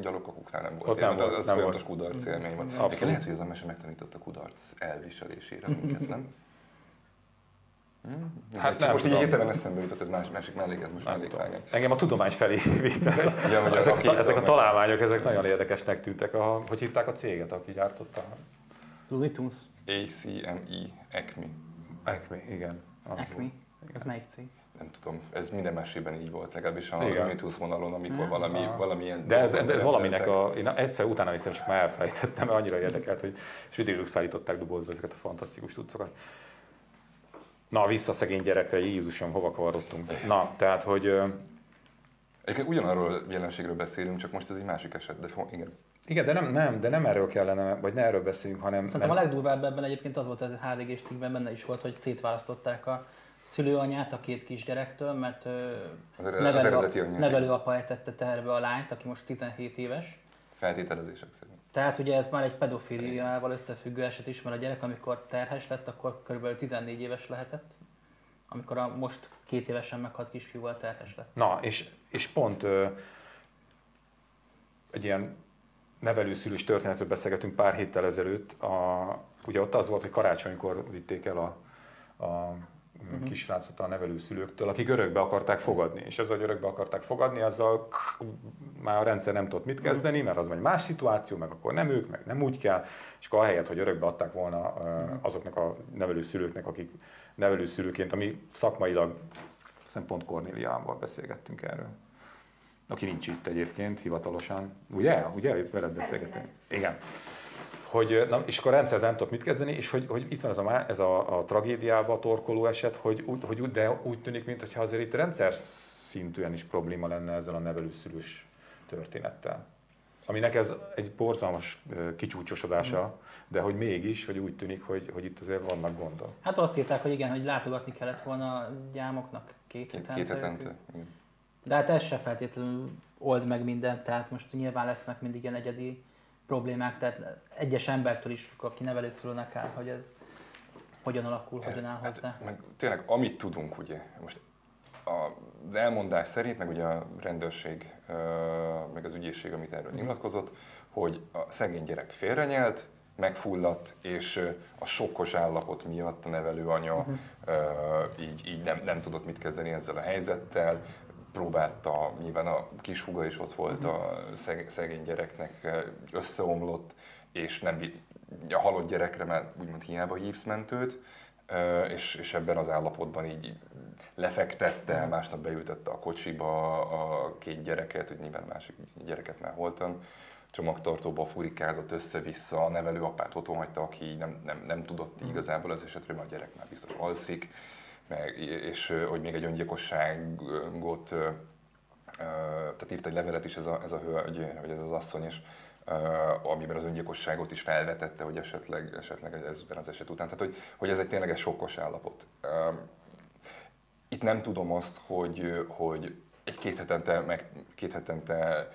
Gyalogkakuknál nem volt Ott nem de volt, az nem folyamatos volt. kudarc élmény volt. Abszolút. Lehet, hogy az a mese megtanította kudarc elviselésére minket, nem? Hát Hát nem most így tudom. hirtelen eszembe jutott, ez más, másik mellék, ez most mellékvágány. Engem a tudomány felé vitt, mert Ugye, hogy ezek, a, ezek a találmányok, ezek nagyon érdekesnek tűntek. A, hogy hívták a céget, aki gyártotta? Looney Tunes, ACME, ECMI. Acme, igen. az volt. Ez melyik cég? Nem tudom, ez minden mesében így volt, legalábbis a. Rimitus vonalon, amikor Mhm. valami, Aha. valamilyen... De ez, de ez valaminek a... Én egyszer utána néztem, csak már elfelejtettem, mert annyira érdekelt, hogy és videók szállították dobozba ezeket a fantasztikus tudszokat. Na, vissza szegény gyerekre, Jézusom, hova kavarodtunk. Na, tehát, hogy Egyébként ugyanarról jelenségről beszélünk, csak most ez egy másik eset, de igen. igen, de nem, nem, de nem erről kellene, vagy ne erről beszéljünk, hanem... Szerintem a legdurvább ebben egyébként az volt, ez a HVG-s cikkben benne is volt, hogy szétválasztották a szülőanyát a két kisgyerektől, mert Az, az nevelő, anyja. nevelőapa etette teherbe a lányt, aki most 17 éves. Feltételezések szerint. Tehát ugye ez már egy pedofiliával összefüggő eset is, mert a gyerek, amikor terhes lett, akkor kb. 14 éves lehetett, amikor a most két évesen meghalt kisfiúval terhes lett. Na, és, és pont ö, egy ilyen nevelőszülős történetről beszélgetünk pár héttel ezelőtt. A, ugye ott az volt, hogy karácsonykor vitték el a, a uh-huh. kisrácot a nevelőszülőktől, akik örökbe akarták fogadni. És az, hogy örökbe akarták fogadni, azzal már a rendszer nem tudott mit kezdeni, mert az egy más szituáció, meg akkor nem ők, meg nem úgy kell, és akkor ahelyett, hogy örökbe adták volna ö, azoknak a nevelőszülőknek, akik nevelőszülőként, ami szakmailag, hiszem pont Kornéliával beszélgettünk erről, aki nincs itt egyébként hivatalosan, ugye? Ugye? Veled beszélgetünk. Igen. Hogy, na, és akkor a rendszer nem tudott mit kezdeni, és hogy, hogy itt van ez a, ez a, a tragédiába torkoló eset, hogy, úgy- hogy, úgy- de úgy tűnik, mintha azért itt rendszer szintűen is probléma lenne ezzel a nevelőszülős történettel. Aminek ez egy borzalmas kicsúcsosodása, de hogy mégis, hogy úgy tűnik, hogy, hogy itt azért vannak gondok. Hát azt írták, hogy igen, hogy látogatni kellett volna a gyámoknak két Két, hetente. két hetente. De hát ez se feltétlenül old meg mindent, tehát most nyilván lesznek mindig ilyen egyedi problémák, tehát egyes embertől is függ, aki nevelőszülőnek áll, hogy ez hogyan alakul, hogyan áll hozzá. Hát, meg tényleg, amit tudunk, ugye, most az elmondás szerint, meg ugye a rendőrség, meg az ügyészség, amit erről Mhm. nyilatkozott, hogy a szegény gyerek félrenyelt, megfulladt, és a sokkos állapot miatt a nevelőanya ö, így, így nem, nem tudott mit kezdeni ezzel a helyzettel, próbálta, nyilván a kis húga is ott volt a szeg- szegény gyereknek, összeomlott, és nem, a halott gyerekre már úgymond hiába hívsz mentőt, és, és ebben az állapotban így lefektette, másnap beültette a kocsiba a két gyereket, hogy nyilván másik gyereket már holtan, csomagtartóba furikázott össze-vissza, a nevelőapát otthon hagyta, aki nem, nem, nem tudott igazából az esetről, mert a gyerek már biztos alszik, meg, és hogy még egy öngyilkosságot, tehát írt egy levelet is ez a, ez a hölgy, vagy ez az asszony ö, amiben az öngyilkosságot is felvetette, hogy esetleg, esetleg ezután az eset után. Tehát, hogy, hogy ez egy tényleges sokkos állapot. Itt nem tudom azt, hogy, hogy egy két hetente, meg két hetente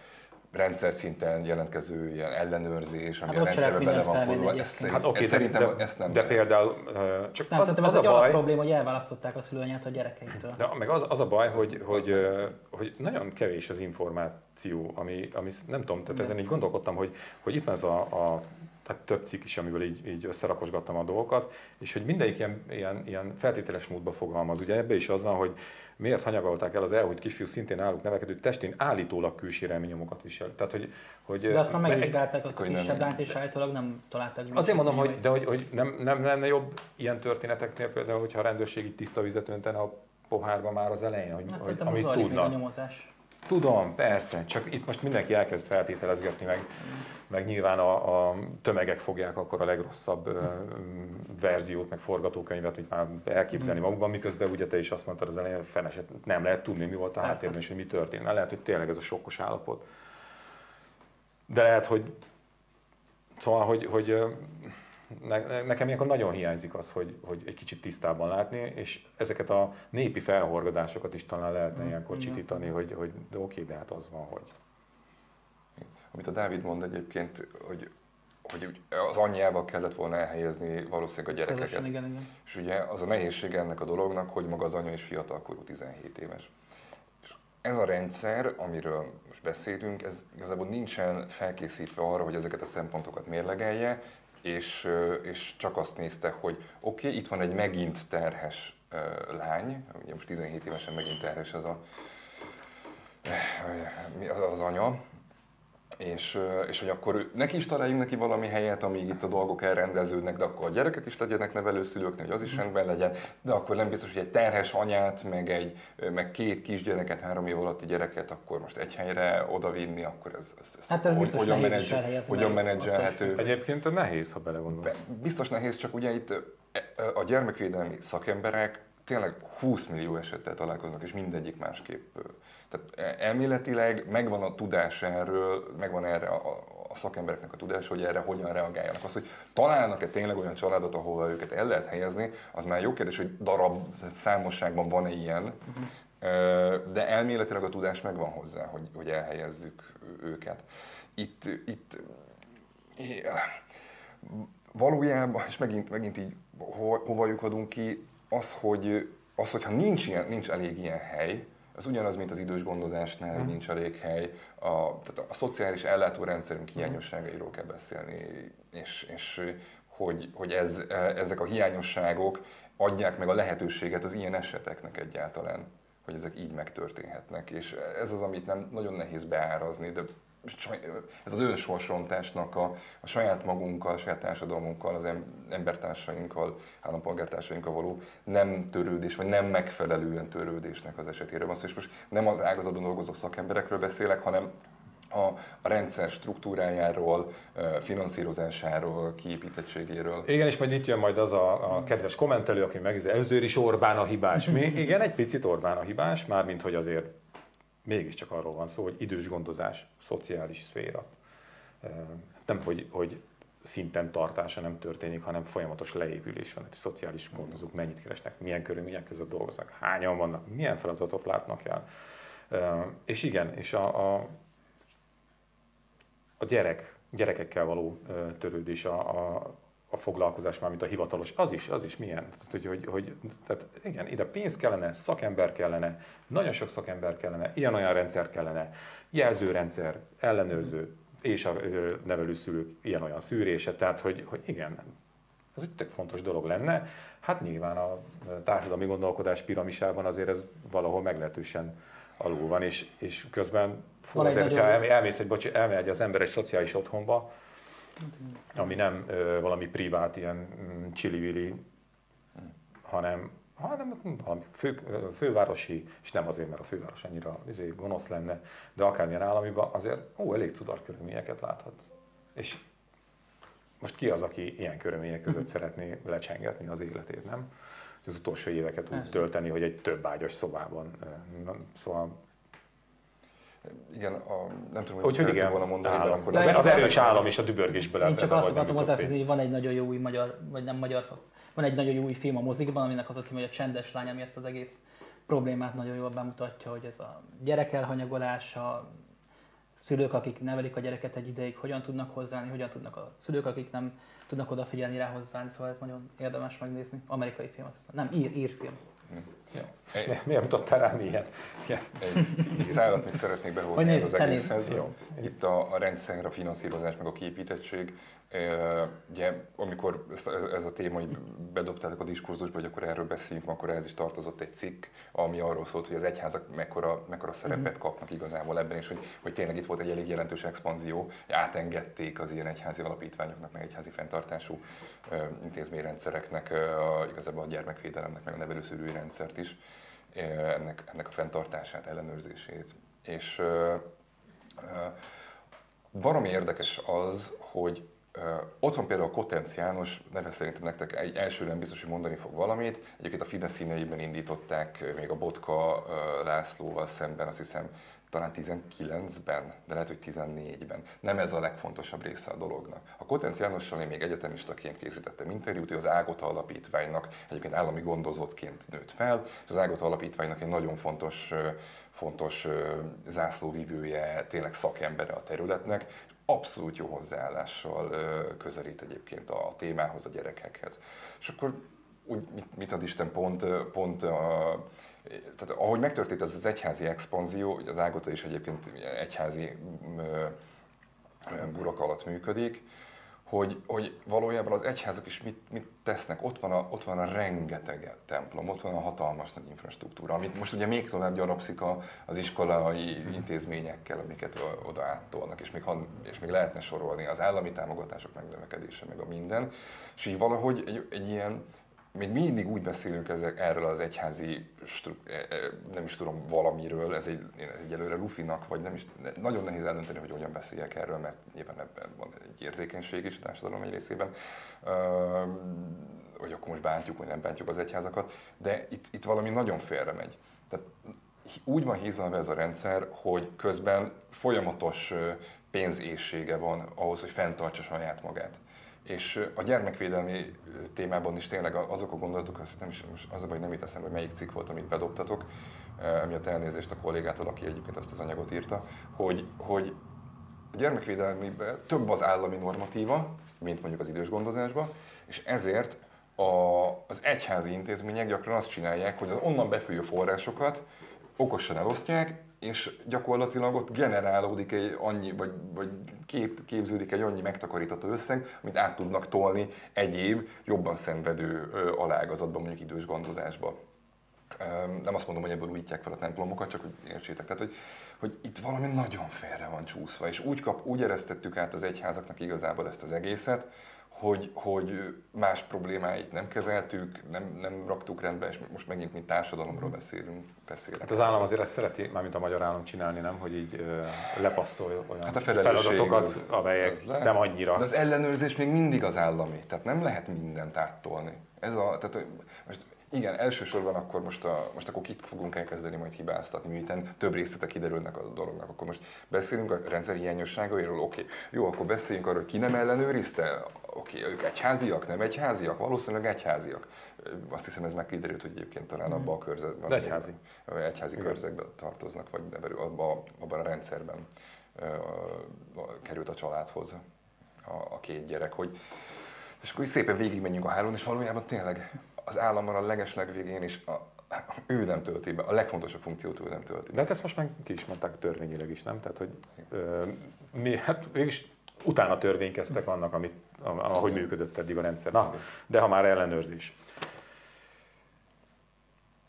rendszer szinten jelentkező ilyen ellenőrzés, ami Hát a ott se lehet rendszerbe bele van fordulva, ez, egyébként. szerint, Hát oké, ez de, szerintem de, ezt nem de lehet. például csak Nem, az, az egy a baj, alapprobléma, hogy elválasztották a szülőanyát a gyerekeitől. De meg az, az a baj, hogy, hogy, hogy nagyon kevés az információ, ami, ami nem tudom, tehát ezen így gondolkodtam, hogy, hogy itt van ez a, a tehát több cikk is, amiből így, így összerakosgattam a dolgokat, és hogy mindegyik ilyen, ilyen, ilyen feltételes módba fogalmaz. Ugye ebbe is az van, hogy miért hanyagolták el az elhúnyt kisfiú szintén náluk nevekedő testén állítólag külsérelmi nyomokat visel. Tehát, hogy, hogy De aztán meg- megvizsgálták azt a kisebb lányt, és állítólag nem találták. Azért mondom, hogy, de hogy, hogy nem, nem lenne jobb ilyen történeteknél például, hogyha a rendőrség így tiszta vizet öntene a pohárba már az elején, hogy, Hát hogy amit még a tudnak. nyomozás. Tudom, persze, csak itt most mindenki elkezd feltételezgetni, meg, meg nyilván a, a tömegek fogják akkor a legrosszabb ö, verziót, meg forgatókönyvet, hogy már elképzelni magukban, miközben ugye te is azt mondtad az elején, hogy feneset nem lehet tudni, mi volt a háttérben, és hogy mi történt. Mert lehet, hogy tényleg ez a sokkos állapot. De lehet, hogy Szóval, hogy, hogy ne, nekem ilyenkor nagyon hiányzik az, hogy, hogy egy kicsit tisztában látni, és ezeket a népi felhorgadásokat is talán lehetne ilyenkor Igen. csikítani, hogy, hogy de oké, de hát az van, hogy Amit a Dávid mond egyébként, hogy, hogy az anyjával kellett volna elhelyezni valószínűleg a gyerekeket. Közösen, igen, igen. És ugye az a nehézség ennek a dolognak, hogy maga az anya is fiatalkorú, 17 éves. És ez a rendszer, amiről most beszélünk, ez igazából nincsen felkészítve arra, hogy ezeket a szempontokat mérlegelje, és, és csak azt nézte, hogy oké, okay, itt van egy megint terhes lány, ugye most 17 évesen megint terhes az a, az anya, és, és hogy akkor ő- neki is találjunk neki valami helyet, amíg itt a dolgok elrendeződnek, de akkor a gyerekek is legyenek nevelőszülők, hogy az is rendben legyen, de akkor nem biztos, hogy egy terhes anyát, meg, egy, meg két kisgyereket, három év alatti gyereket, akkor most egy helyre odavinni, akkor ez, ez, ez, Hát ez hogy, biztos hogyan, menedzs, hogyan mert menedzselhető. egyébként nehéz, ha Be- belegondolsz. Biztos nehéz, csak ugye itt e, a gyermekvédelmi szakemberek tényleg 20 millió esettel találkoznak, és mindegyik másképp. Tehát e, elméletileg megvan a tudás erről, megvan erre a, a szakembereknek a tudás, hogy erre hogyan reagáljanak. Az, hogy találnak-e tényleg olyan családot, ahova őket el lehet helyezni, az már jó kérdés, hogy darab számosságban van-e ilyen, Ö, de elméletileg a tudás megvan hozzá, hogy, hogy elhelyezzük őket. Itt, itt valójában, és megint, megint így ho, hova lyukadunk ki, az, hogy az, hogyha nincs, ilyen, nincs elég ilyen hely, az ugyanaz, mint az idős gondozásnál, hogy nincs elég hely, a, tehát a szociális ellátórendszerünk hiányosságairól kell beszélni, és, és hogy, hogy ez, ezek a hiányosságok adják meg a lehetőséget az ilyen eseteknek egyáltalán, hogy ezek így megtörténhetnek. És ez az, amit nem nagyon nehéz beárazni, de ez az önsorsrontásnak a, a saját magunkkal, a saját társadalmunkkal, az em- embertársainkkal, állampolgártársainkkal való nem törődés, vagy nem megfelelően törődésnek az esetéről van szó. És most nem az ágazatban dolgozó szakemberekről beszélek, hanem a, a rendszer struktúrájáról, finanszírozásáról, kiépítettségéről. Igen, és majd itt jön majd az a, a kedves kommentelő, aki megnézi, először is Orbán a hibás. Mi, igen, egy picit Orbán a hibás, mármint hogy azért mégiscsak arról van szó, hogy idős gondozás, szociális szféra. Nem, hogy, hogy szinten tartása nem történik, hanem folyamatos leépülés van. Hát a szociális gondozók mennyit keresnek, milyen körülmények között dolgoznak, hányan vannak, milyen feladatot látnak el. És igen, és a, a, a gyerek, gyerekekkel való törődés, a, a, a foglalkozás, már mint a hivatalos, az is, az is milyen. Tehát, hogy, hogy, hogy, tehát igen, ide pénz kellene, szakember kellene, nagyon sok szakember kellene, ilyen-olyan rendszer kellene, jelzőrendszer, ellenőrző, és a nevelőszülők ilyen-olyan szűrése, tehát hogy, hogy igen, ez egy tök fontos dolog lenne. Hát nyilván a társadalmi gondolkodás piramisában azért ez valahol meglehetősen alul van, és, és közben fú, azért, elmé- elmész egy, bocsi, elmegy az ember egy szociális otthonba, ami nem ö, valami privát, ilyen mm, csili hanem, hanem valami fő, fővárosi, és nem azért, mert a főváros annyira izé, gonosz lenne, de akármilyen államiban azért ó, elég cudar körülményeket láthatsz. És most ki az, aki ilyen körülmények között szeretné lecsengetni az életét, nem? Az utolsó éveket úgy tölteni, hogy egy több ágyas szobában. Szóval, Igen, a, nem tudom, hogy úgyhogy igen, volna mondani, de állam. akkor az, De az én- erős állam és a dübörgésből Én csak azt akartam hozzáfűzni, hogy van egy nagyon jó új magyar, vagy nem magyar, van egy nagyon jó új film a mozikban, aminek az a címe, hogy a csendes lány, ami ezt az egész problémát nagyon jól bemutatja, hogy ez a gyerek elhanyagolása, szülők, akik nevelik a gyereket egy ideig, hogyan tudnak hozzáállni, hogyan tudnak a szülők, akik nem tudnak odafigyelni rá hozzáállni, szóval ez nagyon érdemes megnézni. Amerikai film, azt hiszem. Nem, ír, ír film. Ja. Egy, miért mutattál rám ilyen? Egy szállat még szeretnék behozni az egészhez. Jó. Itt a, a rendszer, a finanszírozás, meg a képítettség Ugye, amikor ez a téma bedobtátok a diskurzusba, hogy akkor erről beszéljünk, akkor ez is tartozott egy cikk, ami arról szólt, hogy az egyházak mekkora, mekkora szerepet mhm. kapnak igazából ebben, és hogy, hogy tényleg itt volt egy elég jelentős expanzió, átengedték az ilyen egyházi alapítványoknak, meg egyházi fenntartású intézményrendszereknek, a, igazából a gyermekvédelemnek, meg a nevelőszülői rendszert is, ennek, ennek a fenntartását, ellenőrzését. És baromi érdekes az, hogy ott van például Kotenc János, neve szerintem nektek egy elsőre biztos, hogy mondani fog valamit. Egyébként a Fidesz színeiben indították még a Botka Lászlóval szemben, azt hiszem talán 19-ben, de lehet, hogy 14-ben. Nem ez a legfontosabb része a dolognak. A Kotenc Jánossal én még egyetemistaként készítettem interjút, ő az Ágota Alapítványnak egyébként állami gondozottként nőtt fel, és az Ágota Alapítványnak egy nagyon fontos fontos zászlóvivője, tényleg szakembere a területnek, abszolút jó hozzáállással közelít egyébként a témához, a gyerekekhez. És akkor úgy, mit, mit ad Isten pont, pont a, tehát ahogy megtörtént ez az egyházi expanzió, az Ágota is egyébként egyházi burak alatt működik, hogy, hogy valójában az egyházak is mit, mit tesznek. Ott van, a, ott van a rengeteg templom, ott van a hatalmas nagy infrastruktúra, amit most ugye még tovább gyarapszik a, az iskolai intézményekkel, amiket oda áttolnak, és még, és még lehetne sorolni az állami támogatások megnövekedése, meg a minden. És így valahogy egy, egy ilyen még mindig úgy beszélünk ezek, erről az egyházi, e, e, nem is tudom, valamiről, ez egy, egyelőre lufinak, vagy nem is, nagyon nehéz eldönteni, hogy hogyan beszéljek erről, mert nyilván ebben van egy érzékenység is a társadalom egy részében, hogy akkor most bántjuk, vagy nem bántjuk az egyházakat, de itt, itt valami nagyon félre megy. Tehát úgy van hízlalva ez a rendszer, hogy közben folyamatos pénzészsége van ahhoz, hogy fenntartsa saját magát. És a gyermekvédelmi témában is tényleg azok a gondolatok, azt nem is, az a baj, nem itt eszembe, hogy melyik cikk volt, amit bedobtatok, emiatt elnézést a kollégától, aki egyébként azt az anyagot írta, hogy, hogy a gyermekvédelmiben több az állami normatíva, mint mondjuk az idős gondozásban, és ezért a, az egyházi intézmények gyakran azt csinálják, hogy az onnan befolyó forrásokat okosan elosztják, és gyakorlatilag ott generálódik egy annyi, vagy, vagy kép, képződik egy annyi megtakarított összeg, amit át tudnak tolni egyéb, jobban szenvedő alágazatban, mondjuk idős gondozásba. Nem azt mondom, hogy ebből újítják fel a templomokat, csak hogy értsétek. Tehát, hogy, hogy itt valami nagyon félre van csúszva, és úgy, kap, úgy eresztettük át az egyházaknak igazából ezt az egészet, hogy, hogy más problémáit nem kezeltük, nem, nem raktuk rendbe, és most megint mi társadalomról beszélünk. beszélünk. Hát az állam azért ezt szereti, mármint a magyar állam csinálni, nem? Hogy így lepasszol olyan hát a feladatokat, az, amelyek az nem annyira. De az ellenőrzés még mindig az állami, tehát nem lehet mindent áttolni. Ez a, tehát most igen, elsősorban akkor most, a, most akkor kit fogunk elkezdeni majd hibáztatni, miután több részlete kiderülnek a dolognak. Akkor most beszélünk a rendszer hiányosságairól, oké. Okay. Jó, akkor beszéljünk arról, hogy ki nem ellenőrizte, oké, okay. ők egyháziak, nem egyháziak, valószínűleg egyháziak. Azt hiszem ez kiderült, hogy egyébként talán abban a körzetben. De egyházi. Egyházi Igen. körzetben tartoznak, vagy abban, abban a rendszerben került a családhoz a, a két gyerek, hogy és akkor szépen végigmenjünk a hálón, és valójában tényleg az állammal a legesleg végén is a, ő nem tölti be, a legfontosabb funkciót ő nem tölti be. De hát ezt most meg ki is mondták törvényileg is, nem? Tehát, hogy ö, mi, hát mégis utána törvénykeztek annak, amit, ahogy működött eddig a rendszer. Na, de ha már ellenőrzés.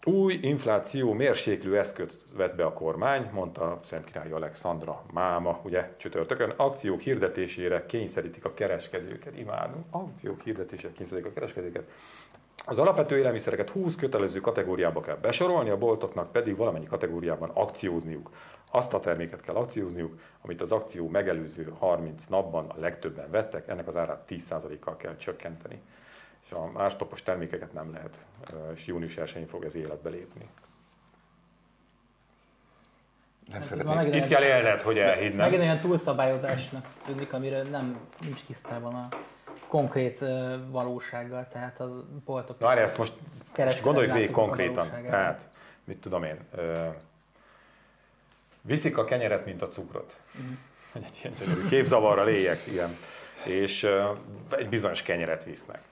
Új infláció mérséklő eszközt vett be a kormány, mondta Szentkirály Alexandra máma, ugye csütörtökön. Akciók hirdetésére kényszerítik a kereskedőket. Imádunk. Akciók hirdetésére kényszerítik a kereskedőket. Az alapvető élelmiszereket 20 kötelező kategóriába kell besorolni, a boltoknak pedig valamennyi kategóriában akciózniuk. Azt a terméket kell akciózniuk, amit az akció megelőző 30 napban a legtöbben vettek, ennek az árát 10%-kal kell csökkenteni. És a mástopos termékeket nem lehet, és június 1-én fog ez életbe lépni. Nem hát Itt kell élned, hogy elhidd. Megint olyan túlszabályozásnak tűnik, amire nem nincs tisztában a konkrét valósággal, tehát a boltok... Várj, ezt most, most gondoljuk végig konkrétan. Tehát, mit tudom én, ö, viszik a kenyeret, mint a cukrot. Uh-huh. Egy ilyen gyönyörű képzavarra léjek, igen. És ö, egy bizonyos kenyeret visznek.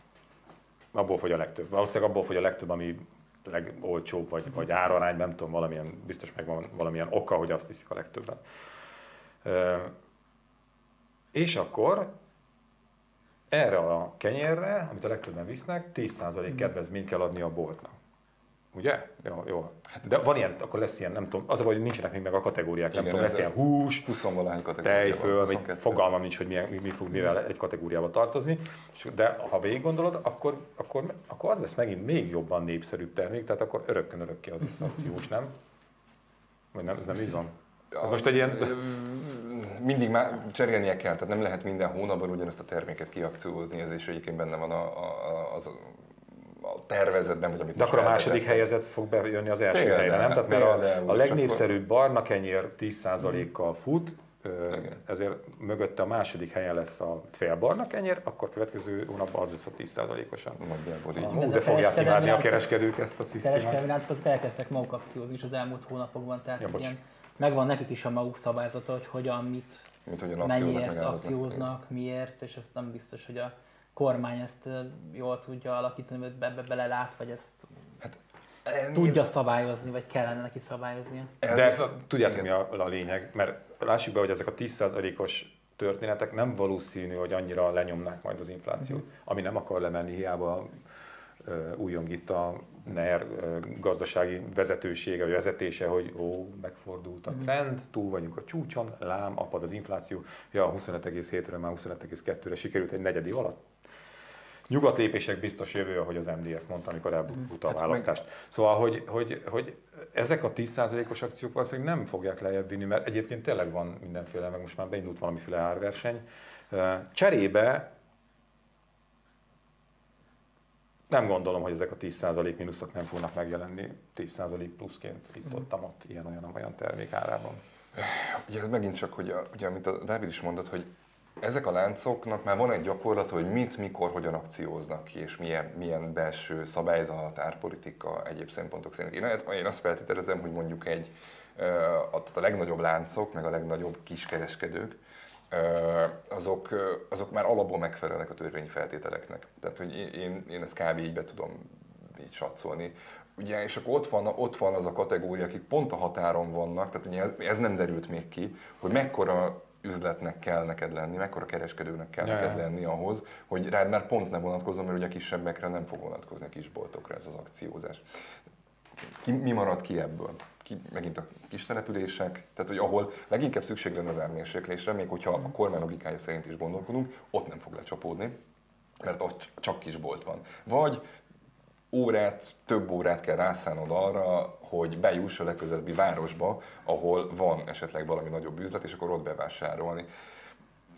Abból fogy a legtöbb. Valószínűleg abból fogy a legtöbb, ami legolcsóbb, vagy, vagy árarány, nem tudom, valamilyen, biztos megvan valamilyen oka, hogy azt viszik a legtöbben. És akkor erre a kenyérre, amit a legtöbben visznek, 10% kedvezményt kell adni a boltnak. Ugye? Jó, jó. Hát, De van ilyen, akkor lesz ilyen, nem tudom, az a baj, hogy nincsenek még meg a kategóriák, igen, nem tudom, lesz ilyen hús, 20 kategória tejföl, fogalmam nincs, hogy mi, mi, mi fog mivel egy kategóriába tartozni. De ha végig gondolod, akkor, akkor, akkor az lesz megint még jobban népszerűbb termék, tehát akkor örökkön örökké az akciós, nem? Vagy nem, ez nem így van? Az most egy ilyen... Mindig már cserélnie kell, tehát nem lehet minden hónapban ugyanazt a terméket kiakciózni, ez is egyébként benne van a, a, az a tervezetben, vagy amit De akkor a második helyezett fog bejönni az első például, helyre, nem? Tehát mert a, a legnépszerűbb barna kenyér 10%-kal fut, igen. ezért mögötte a második helyen lesz a félbarna kenyér, akkor következő hónapban az lesz a 10%-osan. Nagyjából így. Hú, de fogják imádni a kereskedők ezt a szisztémát. Kereskedelmi láncok azok elkezdtek maguk akciózni is az elmúlt hónapokban, tehát ja, ilyen, megvan nekik is a maguk szabályzata, hogy hogyan, mit, Mint hogyan mennyiért akcióznak, miért, és ezt nem biztos, hogy a kormány ezt jól tudja alakítani, vagy ebbe belelát, vagy ezt hát, tudja szabályozni, vagy kellene neki szabályoznia. De tudjátok mi a, a lényeg, mert lássuk be, hogy ezek a 10%-os történetek nem valószínű, hogy annyira lenyomnák majd az inflációt, uh-huh. ami nem akar lemenni, hiába újjong itt a NER gazdasági vezetősége, vagy vezetése, hogy ó, megfordult a mhm. trend, túl vagyunk a csúcson, lám, apad az infláció, ja, 25,7-ről már 25,2-re sikerült egy negyedi alatt nyugatlépések biztos jövő, ahogy az MDF mondta, amikor elbukta a hát választást. Szóval, hogy, hogy, hogy ezek a 10%-os akciók valószínűleg nem fogják lejjebb vinni, mert egyébként tényleg van mindenféle, meg most már beindult valamiféle árverseny. Cserébe nem gondolom, hogy ezek a 10% mínuszok nem fognak megjelenni 10% pluszként itt ott, ott ilyen olyan termék árában. Ugye megint csak, hogy a, ugye, amit a Dávid is mondott, hogy ezek a láncoknak már van egy gyakorlat, hogy mit, mikor, hogyan akcióznak ki, és milyen, milyen belső szabályzat, árpolitika, egyéb szempontok szerint. Én, én azt feltételezem, hogy mondjuk egy, a, a legnagyobb láncok, meg a legnagyobb kiskereskedők, azok, azok már alapból megfelelnek a törvényi feltételeknek. Tehát, hogy én, én ezt kb. így be tudom így satszolni. Ugye, és akkor ott van, ott van az a kategória, akik pont a határon vannak, tehát ugye ez, ez nem derült még ki, hogy mekkora üzletnek kell neked lenni, mekkora kereskedőnek kell ja. neked lenni ahhoz, hogy rád már pont ne vonatkozzon, mert ugye a kisebbekre nem fog vonatkozni a kisboltokra ez az akciózás. Ki, mi marad ki ebből? Ki, megint a kis települések, tehát hogy ahol leginkább szükség lenne az ármérséklésre, még hogyha a kormány logikája szerint is gondolkodunk, ott nem fog lecsapódni, mert ott csak kisbolt van. Vagy órát, több órát kell rászánod arra, hogy bejuss a legközelebbi városba, ahol van esetleg valami nagyobb üzlet, és akkor ott bevásárolni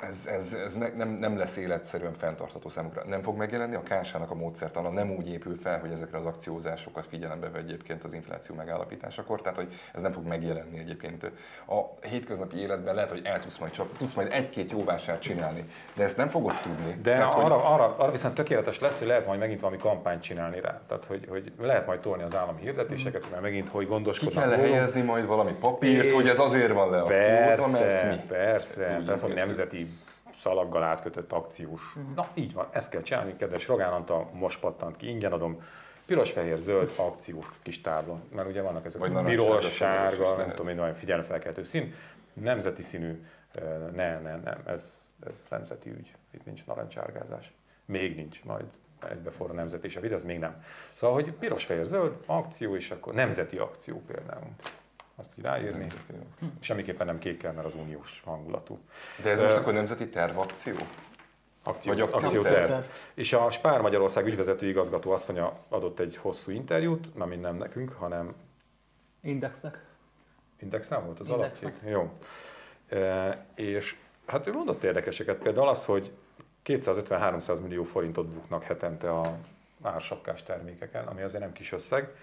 ez, ez, ez nem, nem lesz életszerűen fenntartható számukra. Nem fog megjelenni, a kásának a módszertana nem úgy épül fel, hogy ezekre az akciózásokat figyelembe vegy egyébként az infláció megállapításakor, tehát hogy ez nem fog megjelenni egyébként. A hétköznapi életben lehet, hogy el tudsz majd, csak, tudsz majd egy-két jó vásárt csinálni, de ezt nem fogod tudni. De tehát, arra, hogy... arra, arra, viszont tökéletes lesz, hogy lehet majd megint valami kampányt csinálni rá. Tehát, hogy, hogy lehet majd tolni az állami hirdetéseket, mert megint, hogy gondoskodnak. Ki kell helyezni majd valami papírt, hogy ez azért van le persze, mert mi? Persze, persze, hogy nemzeti szalaggal átkötött akciós. Uh-huh. Na így van, ezt kell csinálni, kedves Rogán Antal, most pattant ki, ingyen adom. Piros, fehér, zöld akciós kis tábla, mert ugye vannak ezek a piros, sárga, nem tudom én, olyan figyelemfelkeltő szín. Nemzeti színű, nem, nem, nem, ez, ez nemzeti ügy, itt nincs narancsárgázás. Még nincs, majd egybeforra nemzet és a vid, ez még nem. Szóval, hogy piros, fehér, zöld, akció, és akkor nemzeti akció például azt ki ráírni. Hm. Semmiképpen nem kékkel, mert az uniós hangulatú. De ez most akkor nemzeti tervakció? Akció, Vagy akcióterv. Akció És a Spár Magyarország ügyvezető igazgató asszonya adott egy hosszú interjút, nem nem nekünk, hanem... Indexnek. Indexen volt az alapcég? Jó. E, és hát ő mondott érdekeseket, például az, hogy 250-300 millió forintot buknak hetente a ársapkás termékeken, ami azért nem kis összeg.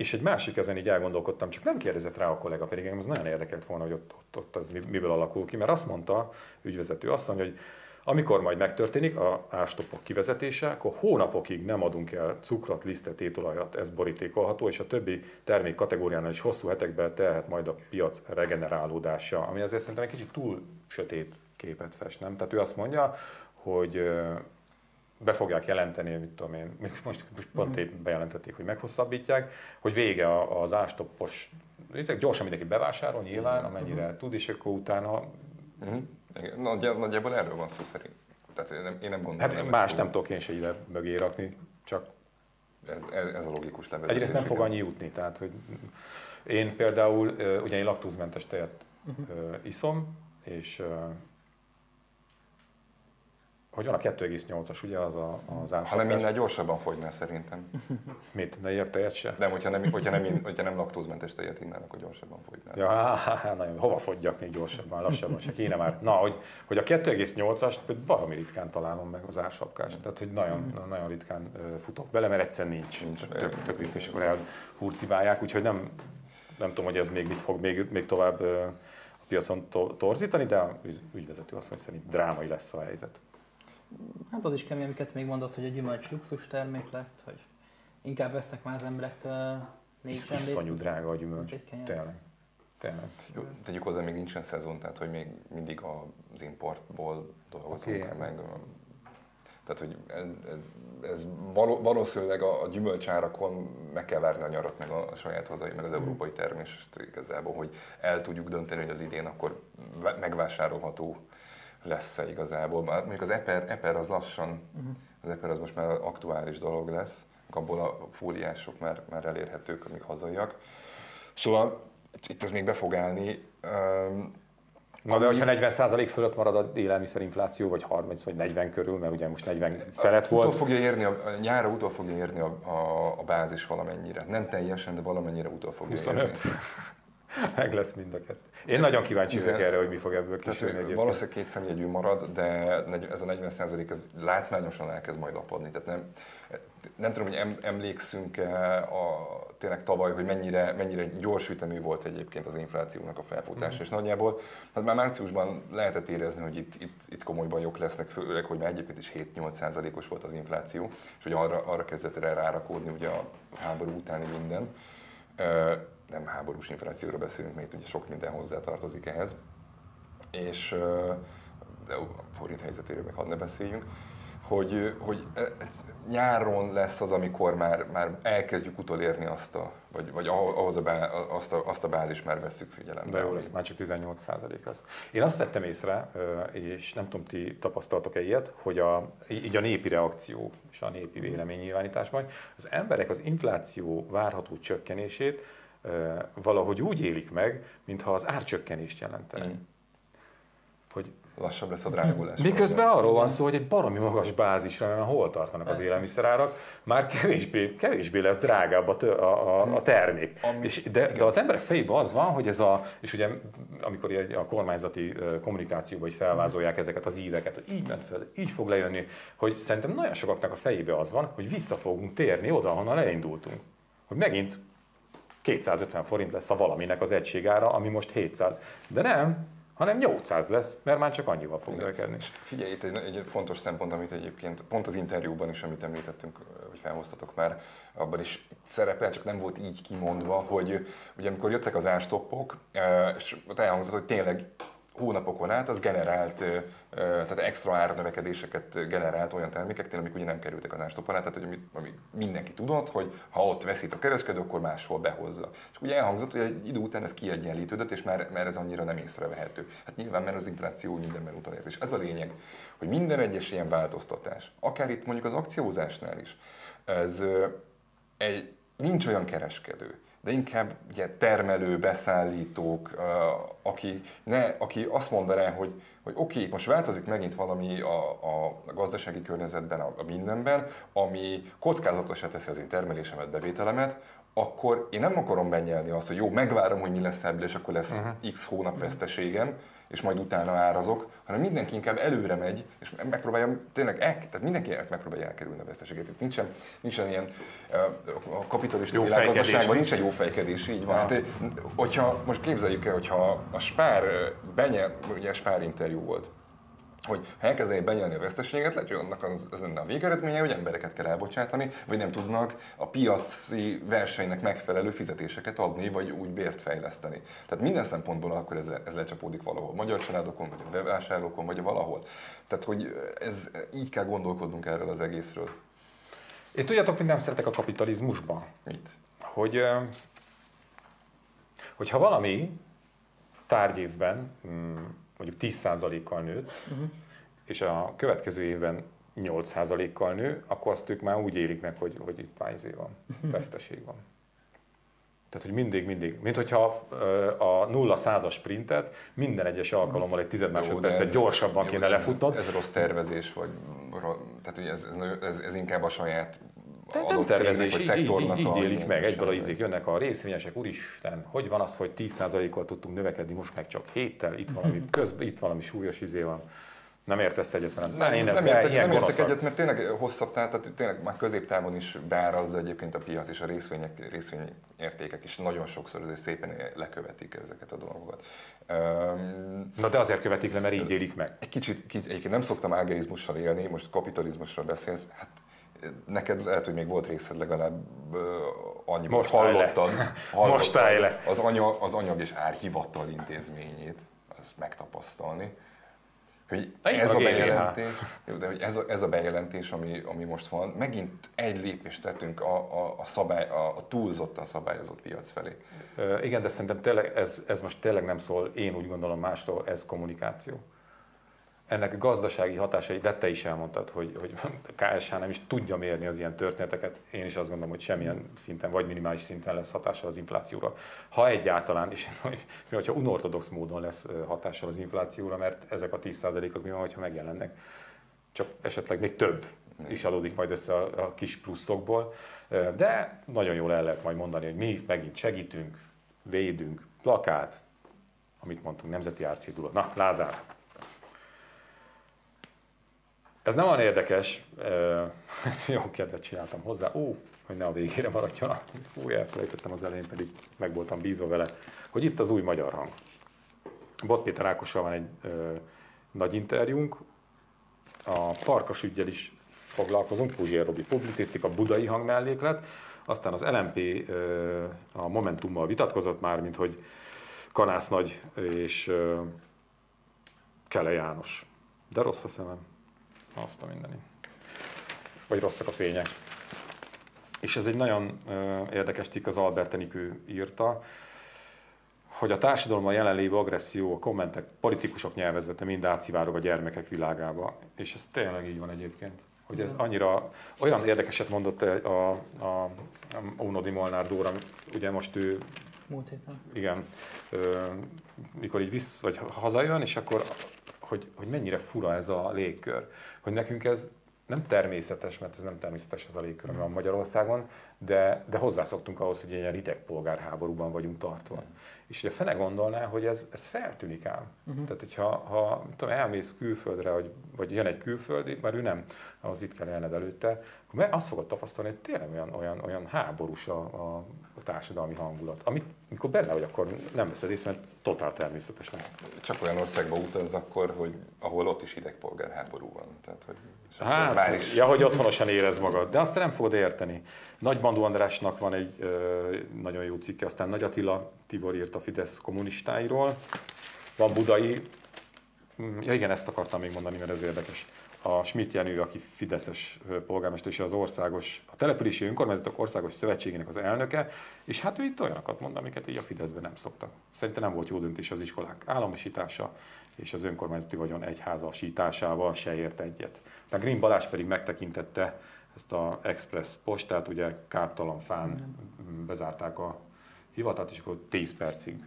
És egy másik ezen így elgondolkodtam, csak nem kérdezett rá a kollega, pedig engem az nagyon érdekelt volna, hogy ott, ott, ott az miből alakul ki, mert azt mondta ügyvezető mondja, hogy amikor majd megtörténik a ástopok kivezetése, akkor hónapokig nem adunk el cukrot, lisztet, étolajat, ez borítékolható, és a többi termék kategóriánál is hosszú hetekben telhet majd a piac regenerálódása, ami azért szerintem egy kicsit túl sötét képet fest, nem? Tehát ő azt mondja, hogy be fogják jelenteni, mit tudom én, most, most pont épp bejelentették, hogy meghosszabbítják, hogy vége az ástoppos, ezek gyorsan mindenki bevásárol nyilván, amennyire tud, és akkor utána... Uh-huh. Igen. Nagyjá, nagyjából erről van szó szerint. Tehát én nem, én nem gondolom. Hát más nem tudok én se ide mögé rakni, csak ez, ez, ez a logikus levezetés. Egyrészt nem fog annyi jutni, tehát hogy én például, ugye én laktózmentes tejet uh-huh. iszom, és hogy van a 2,8-as, ugye az a, az ásapás. Hanem minél gyorsabban fogynál szerintem. Mit? Ne ilyek tejet se? Nem, hogyha nem, hogyha nem, hogyha nem laktózmentes tejet innál, akkor gyorsabban fogynál. Ja, nagyon. Hova fogyjak még gyorsabban, lassabban se kéne már. Na, hogy, hogy a 2,8-as baromi ritkán találom meg az ásapkást. Tehát, hogy nagyon, mm. nagyon ritkán futok bele, mert egyszerűen nincs. nincs tök, tök és akkor elhurcibálják, úgyhogy nem, nem tudom, hogy ez még mit fog még, még tovább piacon torzítani, de a ügyvezető azt mondja, szerint drámai lesz a helyzet. Hát az is kemény, amiket még mondott, hogy a gyümölcs luxus termék lett, hogy inkább vesznek már az emberek uh, négy Is, Iszonyú drága a gyümölcs, tényleg. Tényleg. Jó, tegyük hozzá, még nincsen szezon, tehát hogy még mindig az importból dolgozunk okay. meg. Tehát, hogy ez, ez valószínűleg a, a gyümölcsárakon meg kell várni a nyarat, meg a saját hazai, meg az mhm. európai termést igazából, hogy el tudjuk dönteni, hogy az idén akkor megvásárolható lesz-e igazából. Mondjuk az Eper, Eper az lassan, uh-huh. az Eper az most már aktuális dolog lesz, abból a fóliások már, már elérhetők, amik hazaiak. Szóval itt ez még be fog állni. Um, Na de hogyha 40% fölött marad a élelmiszerinfláció, vagy 30 vagy 40 körül, mert ugye most 40 felett volt. Utol fogja érni, a, nyára utol fogja érni a, a, a bázis valamennyire. Nem teljesen, de valamennyire utol fogja 25. érni. Meg lesz mind a kettő. Én nagyon kíváncsi vagyok erre, hogy mi fog ebből kisülni. Valószínűleg két szemjegyű marad, de ez a 40 ez látványosan elkezd majd apadni. Tehát nem, nem tudom, hogy emlékszünk-e a, tényleg tavaly, hogy mennyire, mennyire gyors ütemű volt egyébként az inflációnak a felfutása, mm. és nagyjából hát már márciusban lehetett érezni, hogy itt, itt, itt komoly bajok lesznek, főleg, hogy már egyébként is 7-8 százalékos volt az infláció, és hogy arra, arra kezdett erre rárakódni ugye a háború utáni minden nem háborús inflációra beszélünk, mert ugye sok minden hozzá tartozik ehhez. És de a forint helyzetéről meg hadd ne beszéljünk, hogy, hogy nyáron lesz az, amikor már, már elkezdjük utolérni azt a, vagy, vagy ahhoz a, bá, azt, a, azt a bázis már veszük figyelembe. De jó lesz, már csak 18 százalék az. Én azt vettem észre, és nem tudom, ti tapasztaltok-e ilyet, hogy a, így a népi reakció és a népi véleménynyilvánításban, az emberek az infláció várható csökkenését valahogy úgy élik meg, mintha az árcsökkenést jelentene. Mm. Hogy lassabb lesz a drágulás. Miközben arról van szó, hogy egy baromi magas bázisra, mert hol tartanak az élelmiszerárak, már kevésbé, kevésbé lesz drágább a, a, a, a termék. Ami, és de, de az emberek fejében az van, hogy ez a, és ugye amikor a kormányzati kommunikációban is felvázolják ezeket az íveket, hogy így ment fel, így fog lejönni, hogy szerintem nagyon sokaknak a fejében az van, hogy vissza fogunk térni oda, ahonnan elindultunk. Hogy megint 250 forint lesz a valaminek az egységára, ami most 700. De nem, hanem 800 lesz, mert már csak annyival fog növekedni. Figyelj, itt egy, egy fontos szempont, amit egyébként pont az interjúban is, amit említettünk, hogy felhoztatok már, abban is szerepel, csak nem volt így kimondva, hogy ugye amikor jöttek az ástoppok, eh, és ott elhangzott, hogy tényleg hónapokon át az generált, tehát extra árnövekedéseket generált olyan termékeknél, amik ugye nem kerültek az ástop alá, tehát hogy ami mindenki tudott, hogy ha ott veszít a kereskedő, akkor máshol behozza. És ugye elhangzott, hogy egy idő után ez kiegyenlítődött, és már, már ez annyira nem észrevehető. Hát nyilván, mert az infláció mindenben utalért. És ez a lényeg, hogy minden egyes ilyen változtatás, akár itt mondjuk az akciózásnál is, ez egy, nincs olyan kereskedő, de inkább ugye, termelő, beszállítók, aki, ne, aki azt mondaná, hogy, hogy oké, okay, most változik megint valami a, a, gazdasági környezetben, a, a mindenben, ami kockázatosá teszi az én termelésemet, bevételemet, akkor én nem akarom benyelni azt, hogy jó, megvárom, hogy mi lesz ebből, és akkor lesz uh-huh. x hónap veszteségem, és majd utána árazok, hanem mindenki inkább előre megy, és megpróbálja tényleg, el, tehát mindenki megpróbálja elkerülni a veszteséget. Itt nincsen, nincsen ilyen a kapitalista világgazdaságban nincsen jó fejkedés, így van. Hát, hogyha most képzeljük el, hogyha a Spár benye, ugye Spár interjú volt, hogy ha elkezdenék benyelni a veszteséget, lehet, hogy annak az, az lenne a végeredménye, hogy embereket kell elbocsátani, vagy nem tudnak a piaci versenynek megfelelő fizetéseket adni, vagy úgy bért fejleszteni. Tehát minden szempontból akkor ez, ez lecsapódik valahol. Magyar családokon, vagy a vásárlókon, vagy valahol. Tehát, hogy ez, így kell gondolkodnunk erről az egészről. Én tudjátok, mit nem szeretek a kapitalizmusban? Mit? Hogy, hogyha valami tárgyévben mm, mondjuk 10%-kal nőtt, uh-huh. és a következő évben 8%-kal nő, akkor azt ők már úgy élik meg, hogy, hogy itt pályzé van, uh-huh. veszteség van. Tehát, hogy mindig, mindig, mint hogyha a nulla százas sprintet minden egyes alkalommal egy tized másodpercet gyorsabban kéne lefutnod. Ez, ez rossz tervezés, vagy tehát hogy ez, ez, ez, ez inkább a saját tehát nem tervezés, így, így, így, így élik meg, egyből izék jönnek a részvényesek, úristen, hogy van az, hogy 10%-kal tudtunk növekedni, most meg csak héttel, itt valami, közben, itt valami súlyos izé van. Nem értesz egyet velem? Nem, nem, nem, értek, nem értek egyet, mert tényleg hosszabb távon, tehát tényleg már középtávon is beárazza egyébként a piac és a részvények, részvényértékek is nagyon sokszor azért szépen lekövetik ezeket a dolgokat. Na de azért követik le, mert így élik meg. Egy kicsit, kicsit egyébként nem szoktam ágeizmussal élni, most kapitalizmusról beszélsz, hát neked lehet, hogy még volt részed legalább annyi, most hallottad, hallottad Most le. Az, anyag, az anyag és árhivatal intézményét, azt megtapasztalni. Hogy ez a, bejelentés, de hogy ez a, ez a bejelentés, ami, ami most van, megint egy lépést tettünk a, a, a, szabály, a, a túlzottan szabályozott piac felé. Igen, de szerintem tényleg ez, ez most tényleg nem szól, én úgy gondolom másról, ez kommunikáció ennek gazdasági hatásai, de te is elmondtad, hogy, hogy a KSH nem is tudja mérni az ilyen történeteket. Én is azt gondolom, hogy semmilyen szinten, vagy minimális szinten lesz hatással az inflációra. Ha egyáltalán, és hogyha unortodox módon lesz hatással az inflációra, mert ezek a 10%-ok mi van, hogyha megjelennek, csak esetleg még több is adódik majd össze a, a kis pluszokból. De nagyon jól el lehet majd mondani, hogy mi megint segítünk, védünk, plakát, amit mondtunk, nemzeti árcédula. Na, Lázár, ez nem olyan érdekes, ezt jó kedvet csináltam hozzá, ó, hogy ne a végére maradjon, ó, elfelejtettem az elején, pedig meg voltam bízva vele, hogy itt az új magyar hang. Bot Péter Ákossal van egy ö, nagy interjúnk, a Farkas ügyel is foglalkozunk, Puzsér Robi publicisztika, budai hang melléklet, aztán az LMP ö, a Momentummal vitatkozott már, mint hogy Kanász Nagy és ö, Kele János. De rossz a szemem. Azt a mindeni. Vagy rosszak a fények. És ez egy nagyon érdekes cikk, az Albert Enikő írta, hogy a társadalomban jelenlévő agresszió, a kommentek, politikusok nyelvezete mind átszivárog a gyermekek világába. És ez tényleg így van egyébként. Hogy ez annyira, olyan érdekeset mondott a, a, a Ónodi Molnár Dóra, ugye most ő Múlt héten. Igen. Ö, mikor így visz, vagy hazajön, és akkor hogy, hogy mennyire fura ez a légkör. Hogy nekünk ez nem természetes, mert ez nem természetes az a légkör, ami van Magyarországon, de, de hozzászoktunk ahhoz, hogy ilyen rideg polgárháborúban vagyunk tartva. Mm. És ugye fene gondolná, hogy ez, ez feltűnik ám. Uh-huh. Tehát, hogyha ha, tudom, elmész külföldre, vagy, vagy jön egy külföldi, mert ő nem, ahhoz itt kell élned előtte, akkor azt fogod tapasztalni, hogy tényleg olyan, olyan, olyan háborús a, a, a társadalmi hangulat. Amit, mikor benne vagy, akkor nem veszed észre, mert totál természetes nem. Csak olyan országba utaz akkor, hogy ahol ott is hidegpolgárháború van. Tehát, hogy hát, is... ja, hogy otthonosan érez magad. De azt nem fogod érteni. Nagy Bandó Andrásnak van egy ö, nagyon jó cikke, aztán Nagy Attila Tibor írt a Fidesz kommunistáiról. Van Budai, mm, ja igen, ezt akartam még mondani, mert ez érdekes a Schmidt Jenő, aki Fideszes polgármester, és az országos, a települési önkormányzatok országos szövetségének az elnöke, és hát ő itt olyanokat mond, amiket így a Fideszben nem szoktak. Szerintem nem volt jó döntés az iskolák államosítása, és az önkormányzati vagyon egyházasításával se ért egyet. A Green Balázs pedig megtekintette ezt a Express postát, ugye kártalan fán bezárták a hivatalt, és akkor 10 percig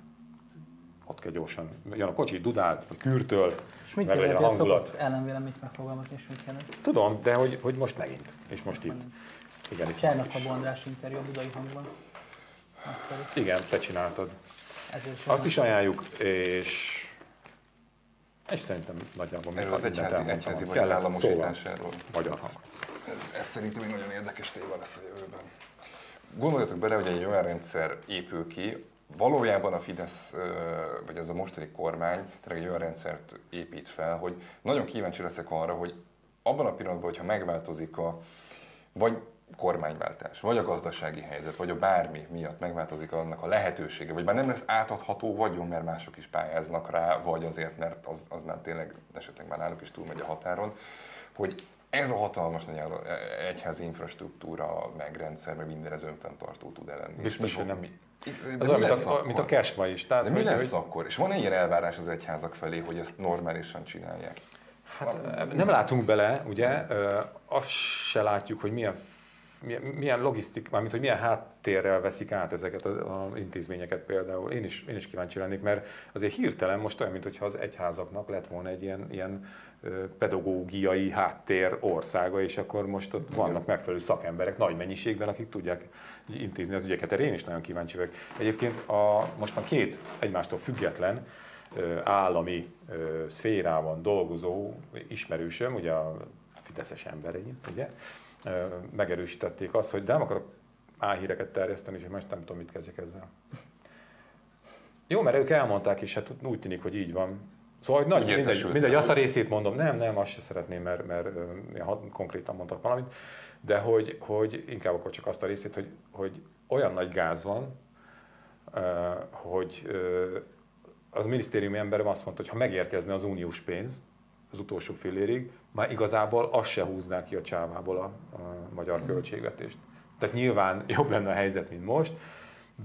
ott kell gyorsan, jön a kocsi, dudál, a kürtől, és mit meg legyen a hangulat. ellenvéleményt megfogalmazni, és mit kellene? Tudom, de hogy, hogy most megint, és most itt. Igen, itt Cserna Szabó András interjú a Budai Hangban. Nagyszerű. Igen, te csináltad. Ezért Azt is ajánljuk, és és szerintem nagyjából Erről az egyházi, egyházi vagy államosításáról. Magyar hang. Ez, ez szerintem egy nagyon érdekes téma lesz a jövőben. Gondoljatok bele, hogy egy olyan rendszer épül ki, valójában a Fidesz, vagy ez a mostani kormány tényleg egy olyan rendszert épít fel, hogy nagyon kíváncsi leszek arra, hogy abban a pillanatban, hogyha megváltozik a, vagy kormányváltás, vagy a gazdasági helyzet, vagy a bármi miatt megváltozik annak a lehetősége, vagy már nem lesz átadható vagyon, mert mások is pályáznak rá, vagy azért, mert az, az már tényleg esetleg már náluk is túlmegy a határon, hogy ez a hatalmas nagy egyházi infrastruktúra, meg rendszer, meg minden ez önfenntartó tud lenni. Biztos, hogy nem. Mi, ez olyan, mint a, mint a kesma is. Tehát, De mi hogy, lesz hogy... akkor? És van egy ilyen elvárás az egyházak felé, hogy ezt normálisan csinálják? Hát nem látunk bele, ugye, azt se látjuk, hogy milyen milyen, milyen logisztik, mármint hogy milyen háttérrel veszik át ezeket az intézményeket például. Én is, én is kíváncsi lennék, mert azért hirtelen most olyan, mintha az egyházaknak lett volna egy ilyen, ilyen pedagógiai háttér országa, és akkor most ott vannak megfelelő szakemberek nagy mennyiségben, akik tudják intézni az ügyeket. Erre én is nagyon kíváncsi vagyok. Egyébként a, most már két egymástól független állami szférában dolgozó ismerősöm, ugye a fideszes emberei, ugye, megerősítették azt, hogy de nem akarok álhíreket terjeszteni, és most nem tudom, mit kezdjek ezzel. Jó, mert ők elmondták, és hát úgy tűnik, hogy így van. Szóval, hogy nagy, mindegy, mindegy, azt a részét mondom, nem, nem, azt se szeretném, mert, mert, mert konkrétan mondtak valamit, de hogy, hogy inkább akkor csak azt a részét, hogy, hogy olyan nagy gáz van, hogy az minisztériumi emberem azt mondta, hogy ha megérkezne az uniós pénz, az utolsó fillérig, már igazából azt se húzná ki a csávából a, a magyar mm. költségvetést. Tehát nyilván jobb lenne a helyzet, mint most,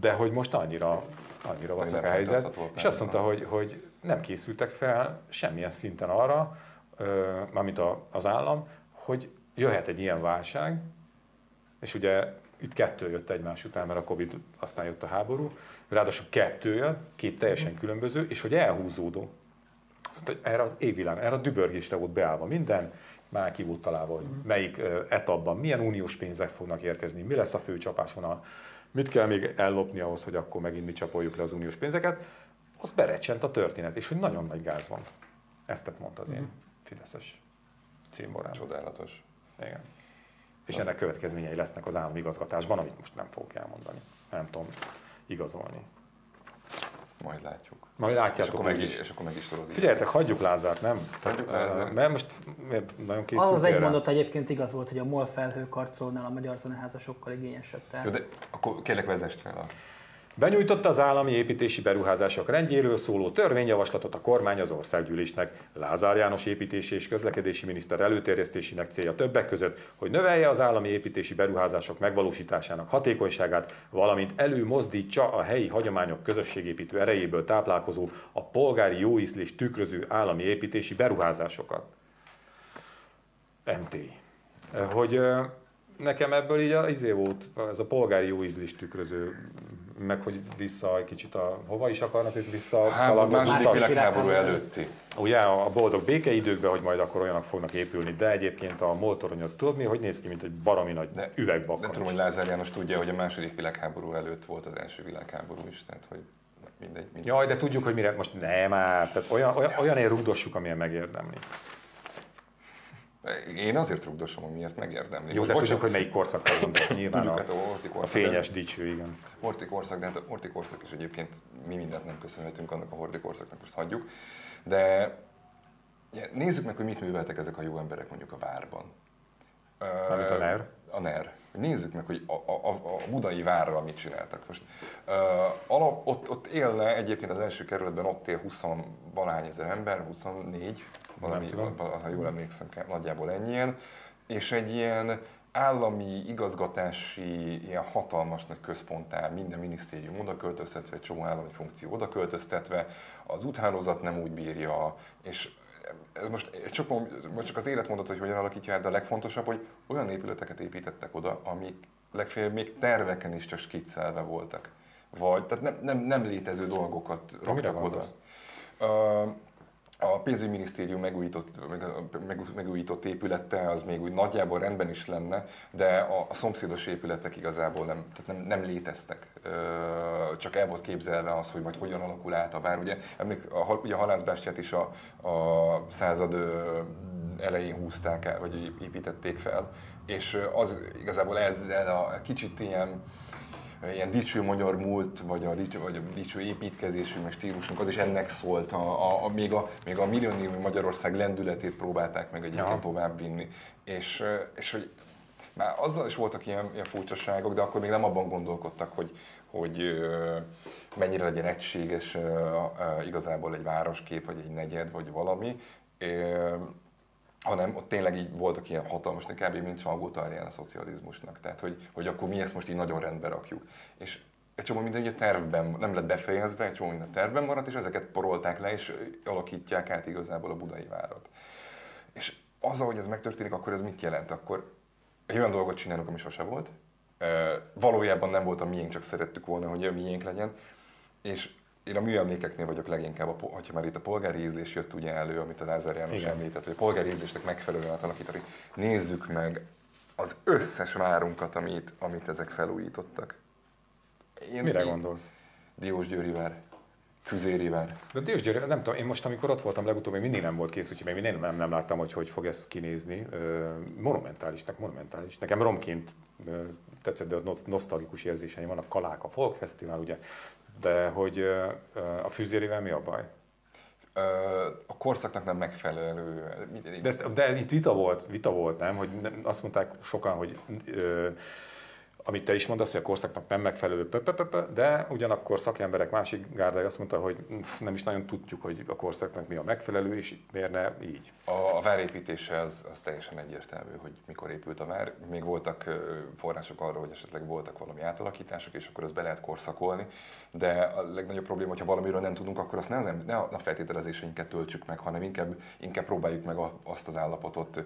de hogy most annyira, annyira vacak a helyzet. És azt mondta, hogy, hogy nem készültek fel semmilyen szinten arra, mármint az állam, hogy jöhet egy ilyen válság, és ugye itt kettő jött egymás után, mert a Covid, aztán jött a háború, ráadásul kettő jön, két teljesen különböző, és hogy elhúzódó. Azt mondta, hogy erre az égvilág, erre a dübörgésre volt beállva minden, már ki volt találva, hogy mhm. melyik etapban milyen uniós pénzek fognak érkezni, mi lesz a fő csapásvonal, mit kell még ellopni ahhoz, hogy akkor megint mi csapoljuk le az uniós pénzeket, az berecsent a történet, és hogy nagyon nagy gáz van. Ezt mondta az én mhm. Fideszes címborán. Csodálatos. Igen. És ennek következményei lesznek az állami igazgatásban, amit most nem fogok elmondani. Nem tudom igazolni. Majd látjuk. Majd látjátok és akkor meg is. És akkor meg is tudod. Figyeljetek, hagyjuk Lázárt, nem? Hagyjuk Lázárt. Mert most nagyon készült Az egy mondat egyébként igaz volt, hogy a MOL felhőkarcolnál a magyar zeneháza sokkal igényesebb. Jó, de akkor kérlek vezest fel a Benyújtotta az állami építési beruházások rendjéről szóló törvényjavaslatot a kormány az országgyűlésnek. Lázár János építési és közlekedési miniszter előterjesztésének célja többek között, hogy növelje az állami építési beruházások megvalósításának hatékonyságát, valamint előmozdítsa a helyi hagyományok közösségépítő erejéből táplálkozó a polgári jóízlés tükröző állami építési beruházásokat. MT. Hogy nekem ebből így a, izé volt, ez a polgári jóízlés tükröző meg hogy vissza egy kicsit a, hova is akarnak ők vissza hát, a második világháború előtti. Ugye a boldog békeidőkben, hogy majd akkor olyanok fognak épülni, de egyébként a moltorony az tudod mi, hogy néz ki, mint egy baromi nagy de, üvegbakkan. De tudom, hogy Lázár János tudja, hogy a második világháború előtt volt az első világháború is, tehát hogy mindegy. mindegy. Jaj, de tudjuk, hogy mire most nem már, tehát olyan, olyan, olyan rugdossuk, amilyen megérdemli. Én azért rugdosom, amiért megérdemli. Jó, de tudjuk, hogy melyik korszakra gondolok. Nyilván tudjuk, a, hát a, korszak, a fényes dicső, igen. Horti korszak, de hát a Horti korszak is egyébként mi mindent nem köszönhetünk annak a Horti korszaknak, most hagyjuk. De nézzük meg, hogy mit műveltek ezek a jó emberek mondjuk a várban. Mármint a NER? A NER. Nézzük meg, hogy a, a, a budai várral mit csináltak most. Uh, alap, ott, ott élne egyébként az első kerületben, ott él 20 valány ezer ember, 24, valami, ha jól emlékszem, nagyjából ennyien, és egy ilyen állami igazgatási ilyen hatalmas nagy központtá minden minisztérium oda költöztetve, egy csomó állami funkció oda költöztetve, az úthálózat nem úgy bírja, és most csak, most csak az élet mondott, hogy hogyan alakítja el, de a legfontosabb, hogy olyan épületeket építettek oda, amik legfeljebb még terveken is csak skiccelve voltak. Vagy, tehát nem, nem, nem létező dolgokat raktak oda. Uh, a pénzügyminisztérium megújított, meg, meg, megújított épülete az még úgy nagyjából rendben is lenne, de a, a szomszédos épületek igazából nem, tehát nem, nem léteztek. Csak el volt képzelve az, hogy majd hogyan alakul át a vár. Ugye, emlék, a, ugye a halászbástyát is a, a század elején húzták el, vagy építették fel, és az igazából ezzel a kicsit ilyen ilyen dicső magyar múlt, vagy a dicső, vagy a dicső építkezésünk, meg stílusunk, az is ennek szólt. A, a, a, még, a, még a milliónyi Magyarország lendületét próbálták meg egyébként ja. tovább vinni. És, és hogy már azzal is voltak ilyen, ilyen furcsaságok, de akkor még nem abban gondolkodtak, hogy, hogy mennyire legyen egységes igazából egy városkép, vagy egy negyed, vagy valami hanem ott tényleg így voltak ilyen hatalmas, kb. mint salgótarján a szocializmusnak. Tehát, hogy, hogy akkor mi ezt most így nagyon rendbe rakjuk. És egy csomó minden ugye tervben nem lett befejezve, egy csomó minden tervben maradt, és ezeket porolták le, és alakítják át igazából a budai várat. És az, ahogy ez megtörténik, akkor ez mit jelent? Akkor egy olyan dolgot csinálunk, ami sose volt. Valójában nem volt a miénk, csak szerettük volna, hogy a miénk legyen. És én a műemlékeknél vagyok leginkább, a, hogyha már itt a polgári ízlés jött ugye elő, amit a Lázár János Igen. említett, hogy a polgári ízlésnek megfelelően átalakítani. Nézzük meg az összes várunkat, amit, amit ezek felújítottak. Én, Mire én, gondolsz? Diós Győri vár, Füzéri vár. De Diós Győri, nem tudom, én most amikor ott voltam legutóbb, még mindig nem volt kész, úgyhogy még nem, nem, nem láttam, hogy hogy fog ez kinézni. Monumentálisnak, monumentális. Nekem romként tetszett, de nosztalgikus érzéseim vannak. Kalák, a Folk Fesztivál, ugye de hogy a fűzérével mi a baj? A korszaknak nem megfelelő. De, ezt, de itt vita volt, vita volt, nem? Hogy azt mondták sokan, hogy amit te is mondasz, hogy a korszaknak nem megfelelő, de ugyanakkor szakemberek másik gárdai azt mondta, hogy nem is nagyon tudjuk, hogy a korszaknak mi a megfelelő, és miért ne így. A, a várépítése az, az teljesen egyértelmű, hogy mikor épült a vár. Még voltak források arra, hogy esetleg voltak valami átalakítások, és akkor azt be lehet korszakolni, de a legnagyobb probléma, hogyha valamiről nem tudunk, akkor azt nem, ne a feltételezéseinket töltsük meg, hanem inkább, inkább próbáljuk meg azt az állapotot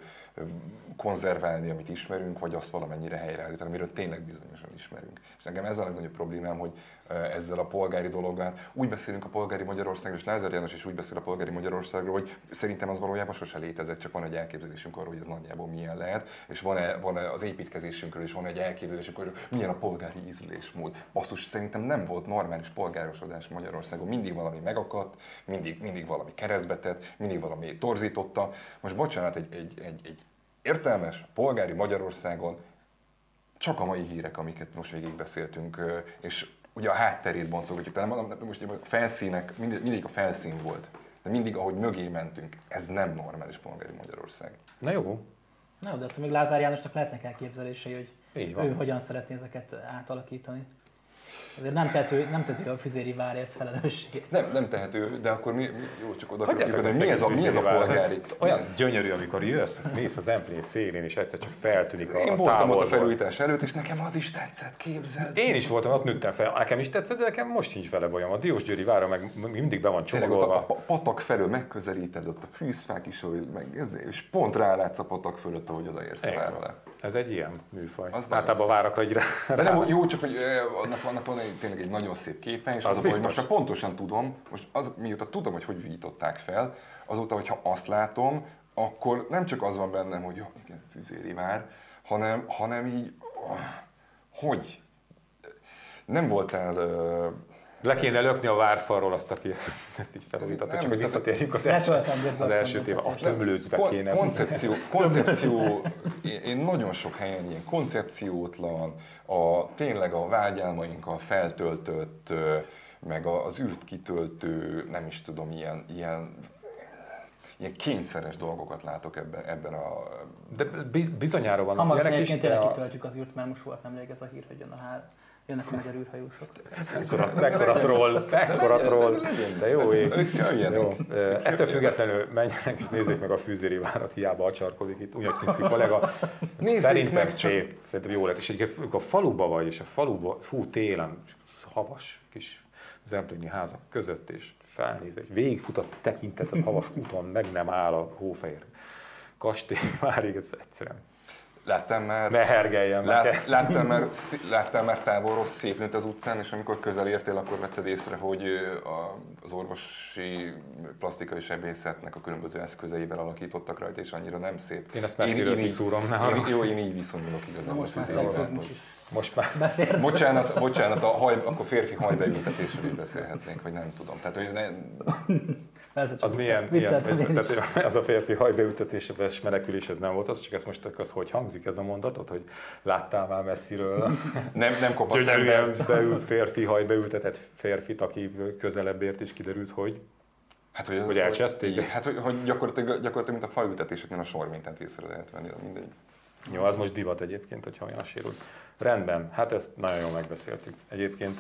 konzerválni, amit ismerünk, vagy azt valamennyire helyreállítani, amiről tényleg bizonyosan ismerünk. És nekem ez a legnagyobb problémám, hogy ezzel a polgári dologgal, úgy beszélünk a polgári Magyarországról, és Lázár János is úgy beszél a polgári Magyarországról, hogy szerintem az valójában sose létezett, csak van egy elképzelésünk arról, hogy ez nagyjából milyen lehet, és van-e, van-e az építkezésünkről is van egy elképzelésünk arról, hogy milyen a polgári ízlésmód. Basszus, szerintem nem volt normális polgárosodás Magyarországon, mindig valami megakadt, mindig, mindig valami keresztbetett, mindig valami torzította. Most bocsánat, egy, egy, egy, egy értelmes polgári Magyarországon csak a mai hírek, amiket most végig beszéltünk, és ugye a hátterét boncolgatjuk. Tehát mondom, most a felszínek, mindig, mindig a felszín volt. De mindig, ahogy mögé mentünk, ez nem normális polgári Magyarország. Na jó. Na, de attól még Lázár Jánosnak lehetnek elképzelései, hogy ő hogyan szeretné ezeket átalakítani. Ezért nem tehető, nem tehető a füzéri várért felelősség. Nem, nem tehető, de akkor mi, mi jó, csak oda kell hogy mi ez a, mi ez a polgári? Olyan gyönyörű, amikor jössz, mész az Emplén szélén, és egyszer csak feltűnik a Én voltam ott a felújítás előtt, és nekem az is tetszett, képzeld. Én is voltam, ott nőttem fel. Nekem is tetszett, de nekem most sincs vele bajom. A Diós Győri vára meg mindig be van csomagolva. A patak felől megközelíted, ott a fűzfák is, meg, és pont rálátsz a patak fölött, ahogy odaérsz várra Ez egy ilyen műfaj. Az Általában a várakra egy rá. De nem, jó, csak hogy annak, annak van egy, tényleg egy nagyon szép képe, és az, az hogy most már pontosan tudom, most az, mióta tudom, hogy hogy vították fel, azóta, hogyha azt látom, akkor nem csak az van bennem, hogy jó, igen, fűzéri vár, hanem, hanem így, hogy? Nem voltál le kéne lökni a várfalról azt, aki ezt így felújította, csak hogy visszatérjünk az első, az első téma. A tömlőcbe kéne. Koncepció, koncepció én, nagyon sok helyen ilyen koncepciótlan, a, tényleg a vágyálmainkkal feltöltött, meg az űrt kitöltő, nem is tudom, ilyen, ilyen ilyen kényszeres dolgokat látok ebben, ebben a... De bizonyára vannak Hamarosan ilyenek is. Hamarosan kitöltjük az űrt, mert most volt nemrég ez a hír, hogy jön a hár Jönnek a magyar űrhajósok. Mekkora troll, mekkora troll. De jó ég. Jó. Ettől függetlenül menjenek és nézzék meg a fűzéri várat, hiába acsarkodik itt. Úgy a kollega. Szerintem meg szép, szerintem jó lett. És egyébként a faluba vagy, és a faluba, fú, télen, havas kis zempléni házak között, és felnéz, egy végigfut a tekintetet havas úton, meg nem áll a hófehér kastély, már egyszerűen Láttam már, ne hergeljen lát, láttam, már, láttam már távolról szép nőtt az utcán, és amikor közel értél, akkor vetted észre, hogy az orvosi plastikai sebészetnek a különböző eszközeivel alakítottak rajta, és annyira nem szép. Én ezt messziről kiszúrom. Ne én, jó, én így viszonyulok igazából. Most már most már. Bocsánat, bocsánat a haj, akkor férfi hajbeültetésről is beszélhetnénk, vagy nem tudom. Tehát, hogy ne... Csak Az milyen, milyen is. tehát az a férfi hajbeültetésebes menekülés, ez nem volt az, csak ezt most az hogy hangzik ez a mondatot, hogy láttál már messziről Nem, nem kopasz beül, férfi hajbeültetett férfit, aki közelebb ért, és kiderült, hogy Hát, hogy, Hogy elcseszték? Hát, hogy, hogy gyakorlatilag, gyakorlatilag, mint a faültetéseknél a sormintent észre lehet venni, mindegy. Jó, az most divat egyébként, hogyha olyan sérült. Rendben, hát ezt nagyon jól megbeszéltük. Egyébként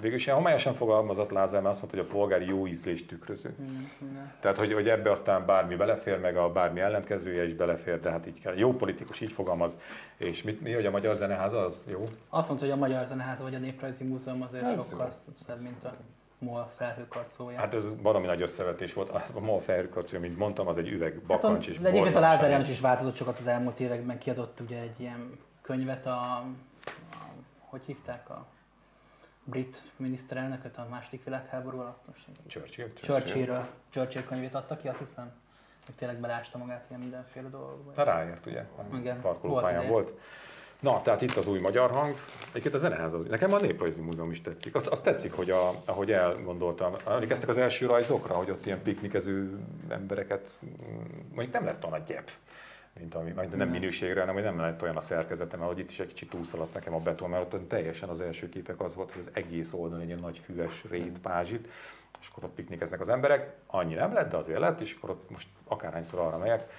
végül is homályosan fogalmazott Lázár, mert azt mondta, hogy a polgári jó ízlés tükröző. Tehát, hogy, hogy ebbe aztán bármi belefér, meg a bármi ellenkezője is belefér, de hát így kell. Jó politikus így fogalmaz. És mit, mi, hogy a Magyar Zeneháza az jó? Azt mondta, hogy a Magyar Zeneház vagy a Néprajzi Múzeum azért Ez sokkal szebb, mint a MOL felhőkarcolója. Hát ez valami nagy összevetés volt. A MOL felhőkarcoló, mint mondtam, az egy üveg bakancs Hát de egyébként a. Lázár János is változott sokat az elmúlt években, kiadott ugye egy ilyen könyvet a, a hogy hívták a brit miniszterelnököt a második világháború alatt most Churchill. Churchillről, Churchill könyvét adta ki, azt hiszem, tényleg belásta magát ilyen mindenféle dolgokba. Ráért, ugye? Igen, Parkolópályán volt volt. Na, tehát itt az új magyar hang. Egyébként a zeneház az. Nekem a Néprajzi Múzeum is tetszik. Azt, azt tetszik, hogy a, ahogy elgondoltam. Emlékeztek az első rajzokra, hogy ott ilyen piknikező embereket, mm, mondjuk nem lett olyan gyep, mint ami, nem Nem. minőségre, hanem hogy nem lett olyan a szerkezete, mert hogy itt is egy kicsit túlszaladt nekem a beton, mert ott teljesen az első képek az volt, hogy az egész oldalon egy ilyen nagy füves rét pázsit, és akkor ott piknikeznek az emberek, annyi nem lett, de azért lett, és akkor ott most akárhányszor arra megyek,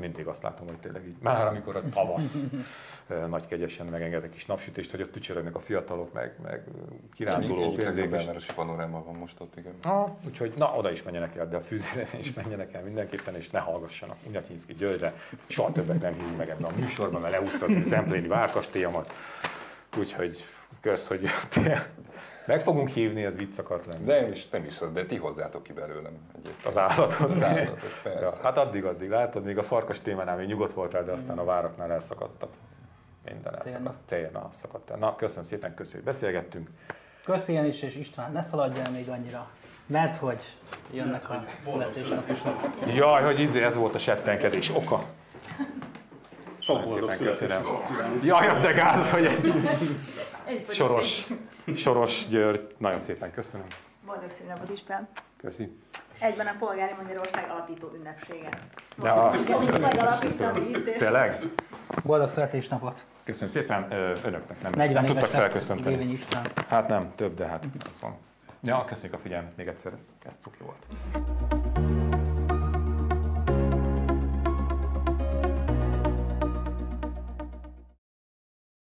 mindig azt látom, hogy tényleg így, már amikor a tavasz nagy kegyesen megengedek kis napsütést, hogy ott tücsörögnek a fiatalok, meg, meg kirándulók, Egyik és legbevárosi panoráma van most ott, igen. Ah, úgyhogy na, oda is menjenek el, de a fűzére is menjenek el mindenképpen, és ne hallgassanak Unyakinszki Györgyre. Soha többet nem hívunk meg ebben a műsorban, mert leúszta az én szempléni várkastélyamat. Úgyhogy kösz, hogy jöttél. Meg fogunk hívni, ez vicc akart lenni. De nem is, nem is az, de ti hozzátok ki belőlem egyébként. Az állatot. Az állatot, Ja, persze. hát addig, addig látod, még a farkas témánál még nyugodt voltál, de aztán a váraknál elszakadtak. Minden elszakadt. Térna, szakadtál. Na, köszönöm szépen, köszönjük, hogy beszélgettünk. Köszi Ján is, és István, ne szaladj el még annyira, mert hogy jönnek a születésnaposok. Jaj, hogy izé, ez volt a settenkedés oka. Sok boldog szépen születésnapot köszönöm. kívánok. Jaj, az de gáz, hogy egy soros, soros György. Nagyon szépen köszönöm. Boldog színapot István! Köszi. Egyben a Polgári Magyarország alapító ünnepsége. Itt, és Tényleg? Boldog születésnapot! Köszönöm szépen. Önöknek nem, 40 nem tudtak felköszönteni. Hát nem, több, de hát az van. Ja, köszönjük a figyelmet még egyszer. Ez cuki volt.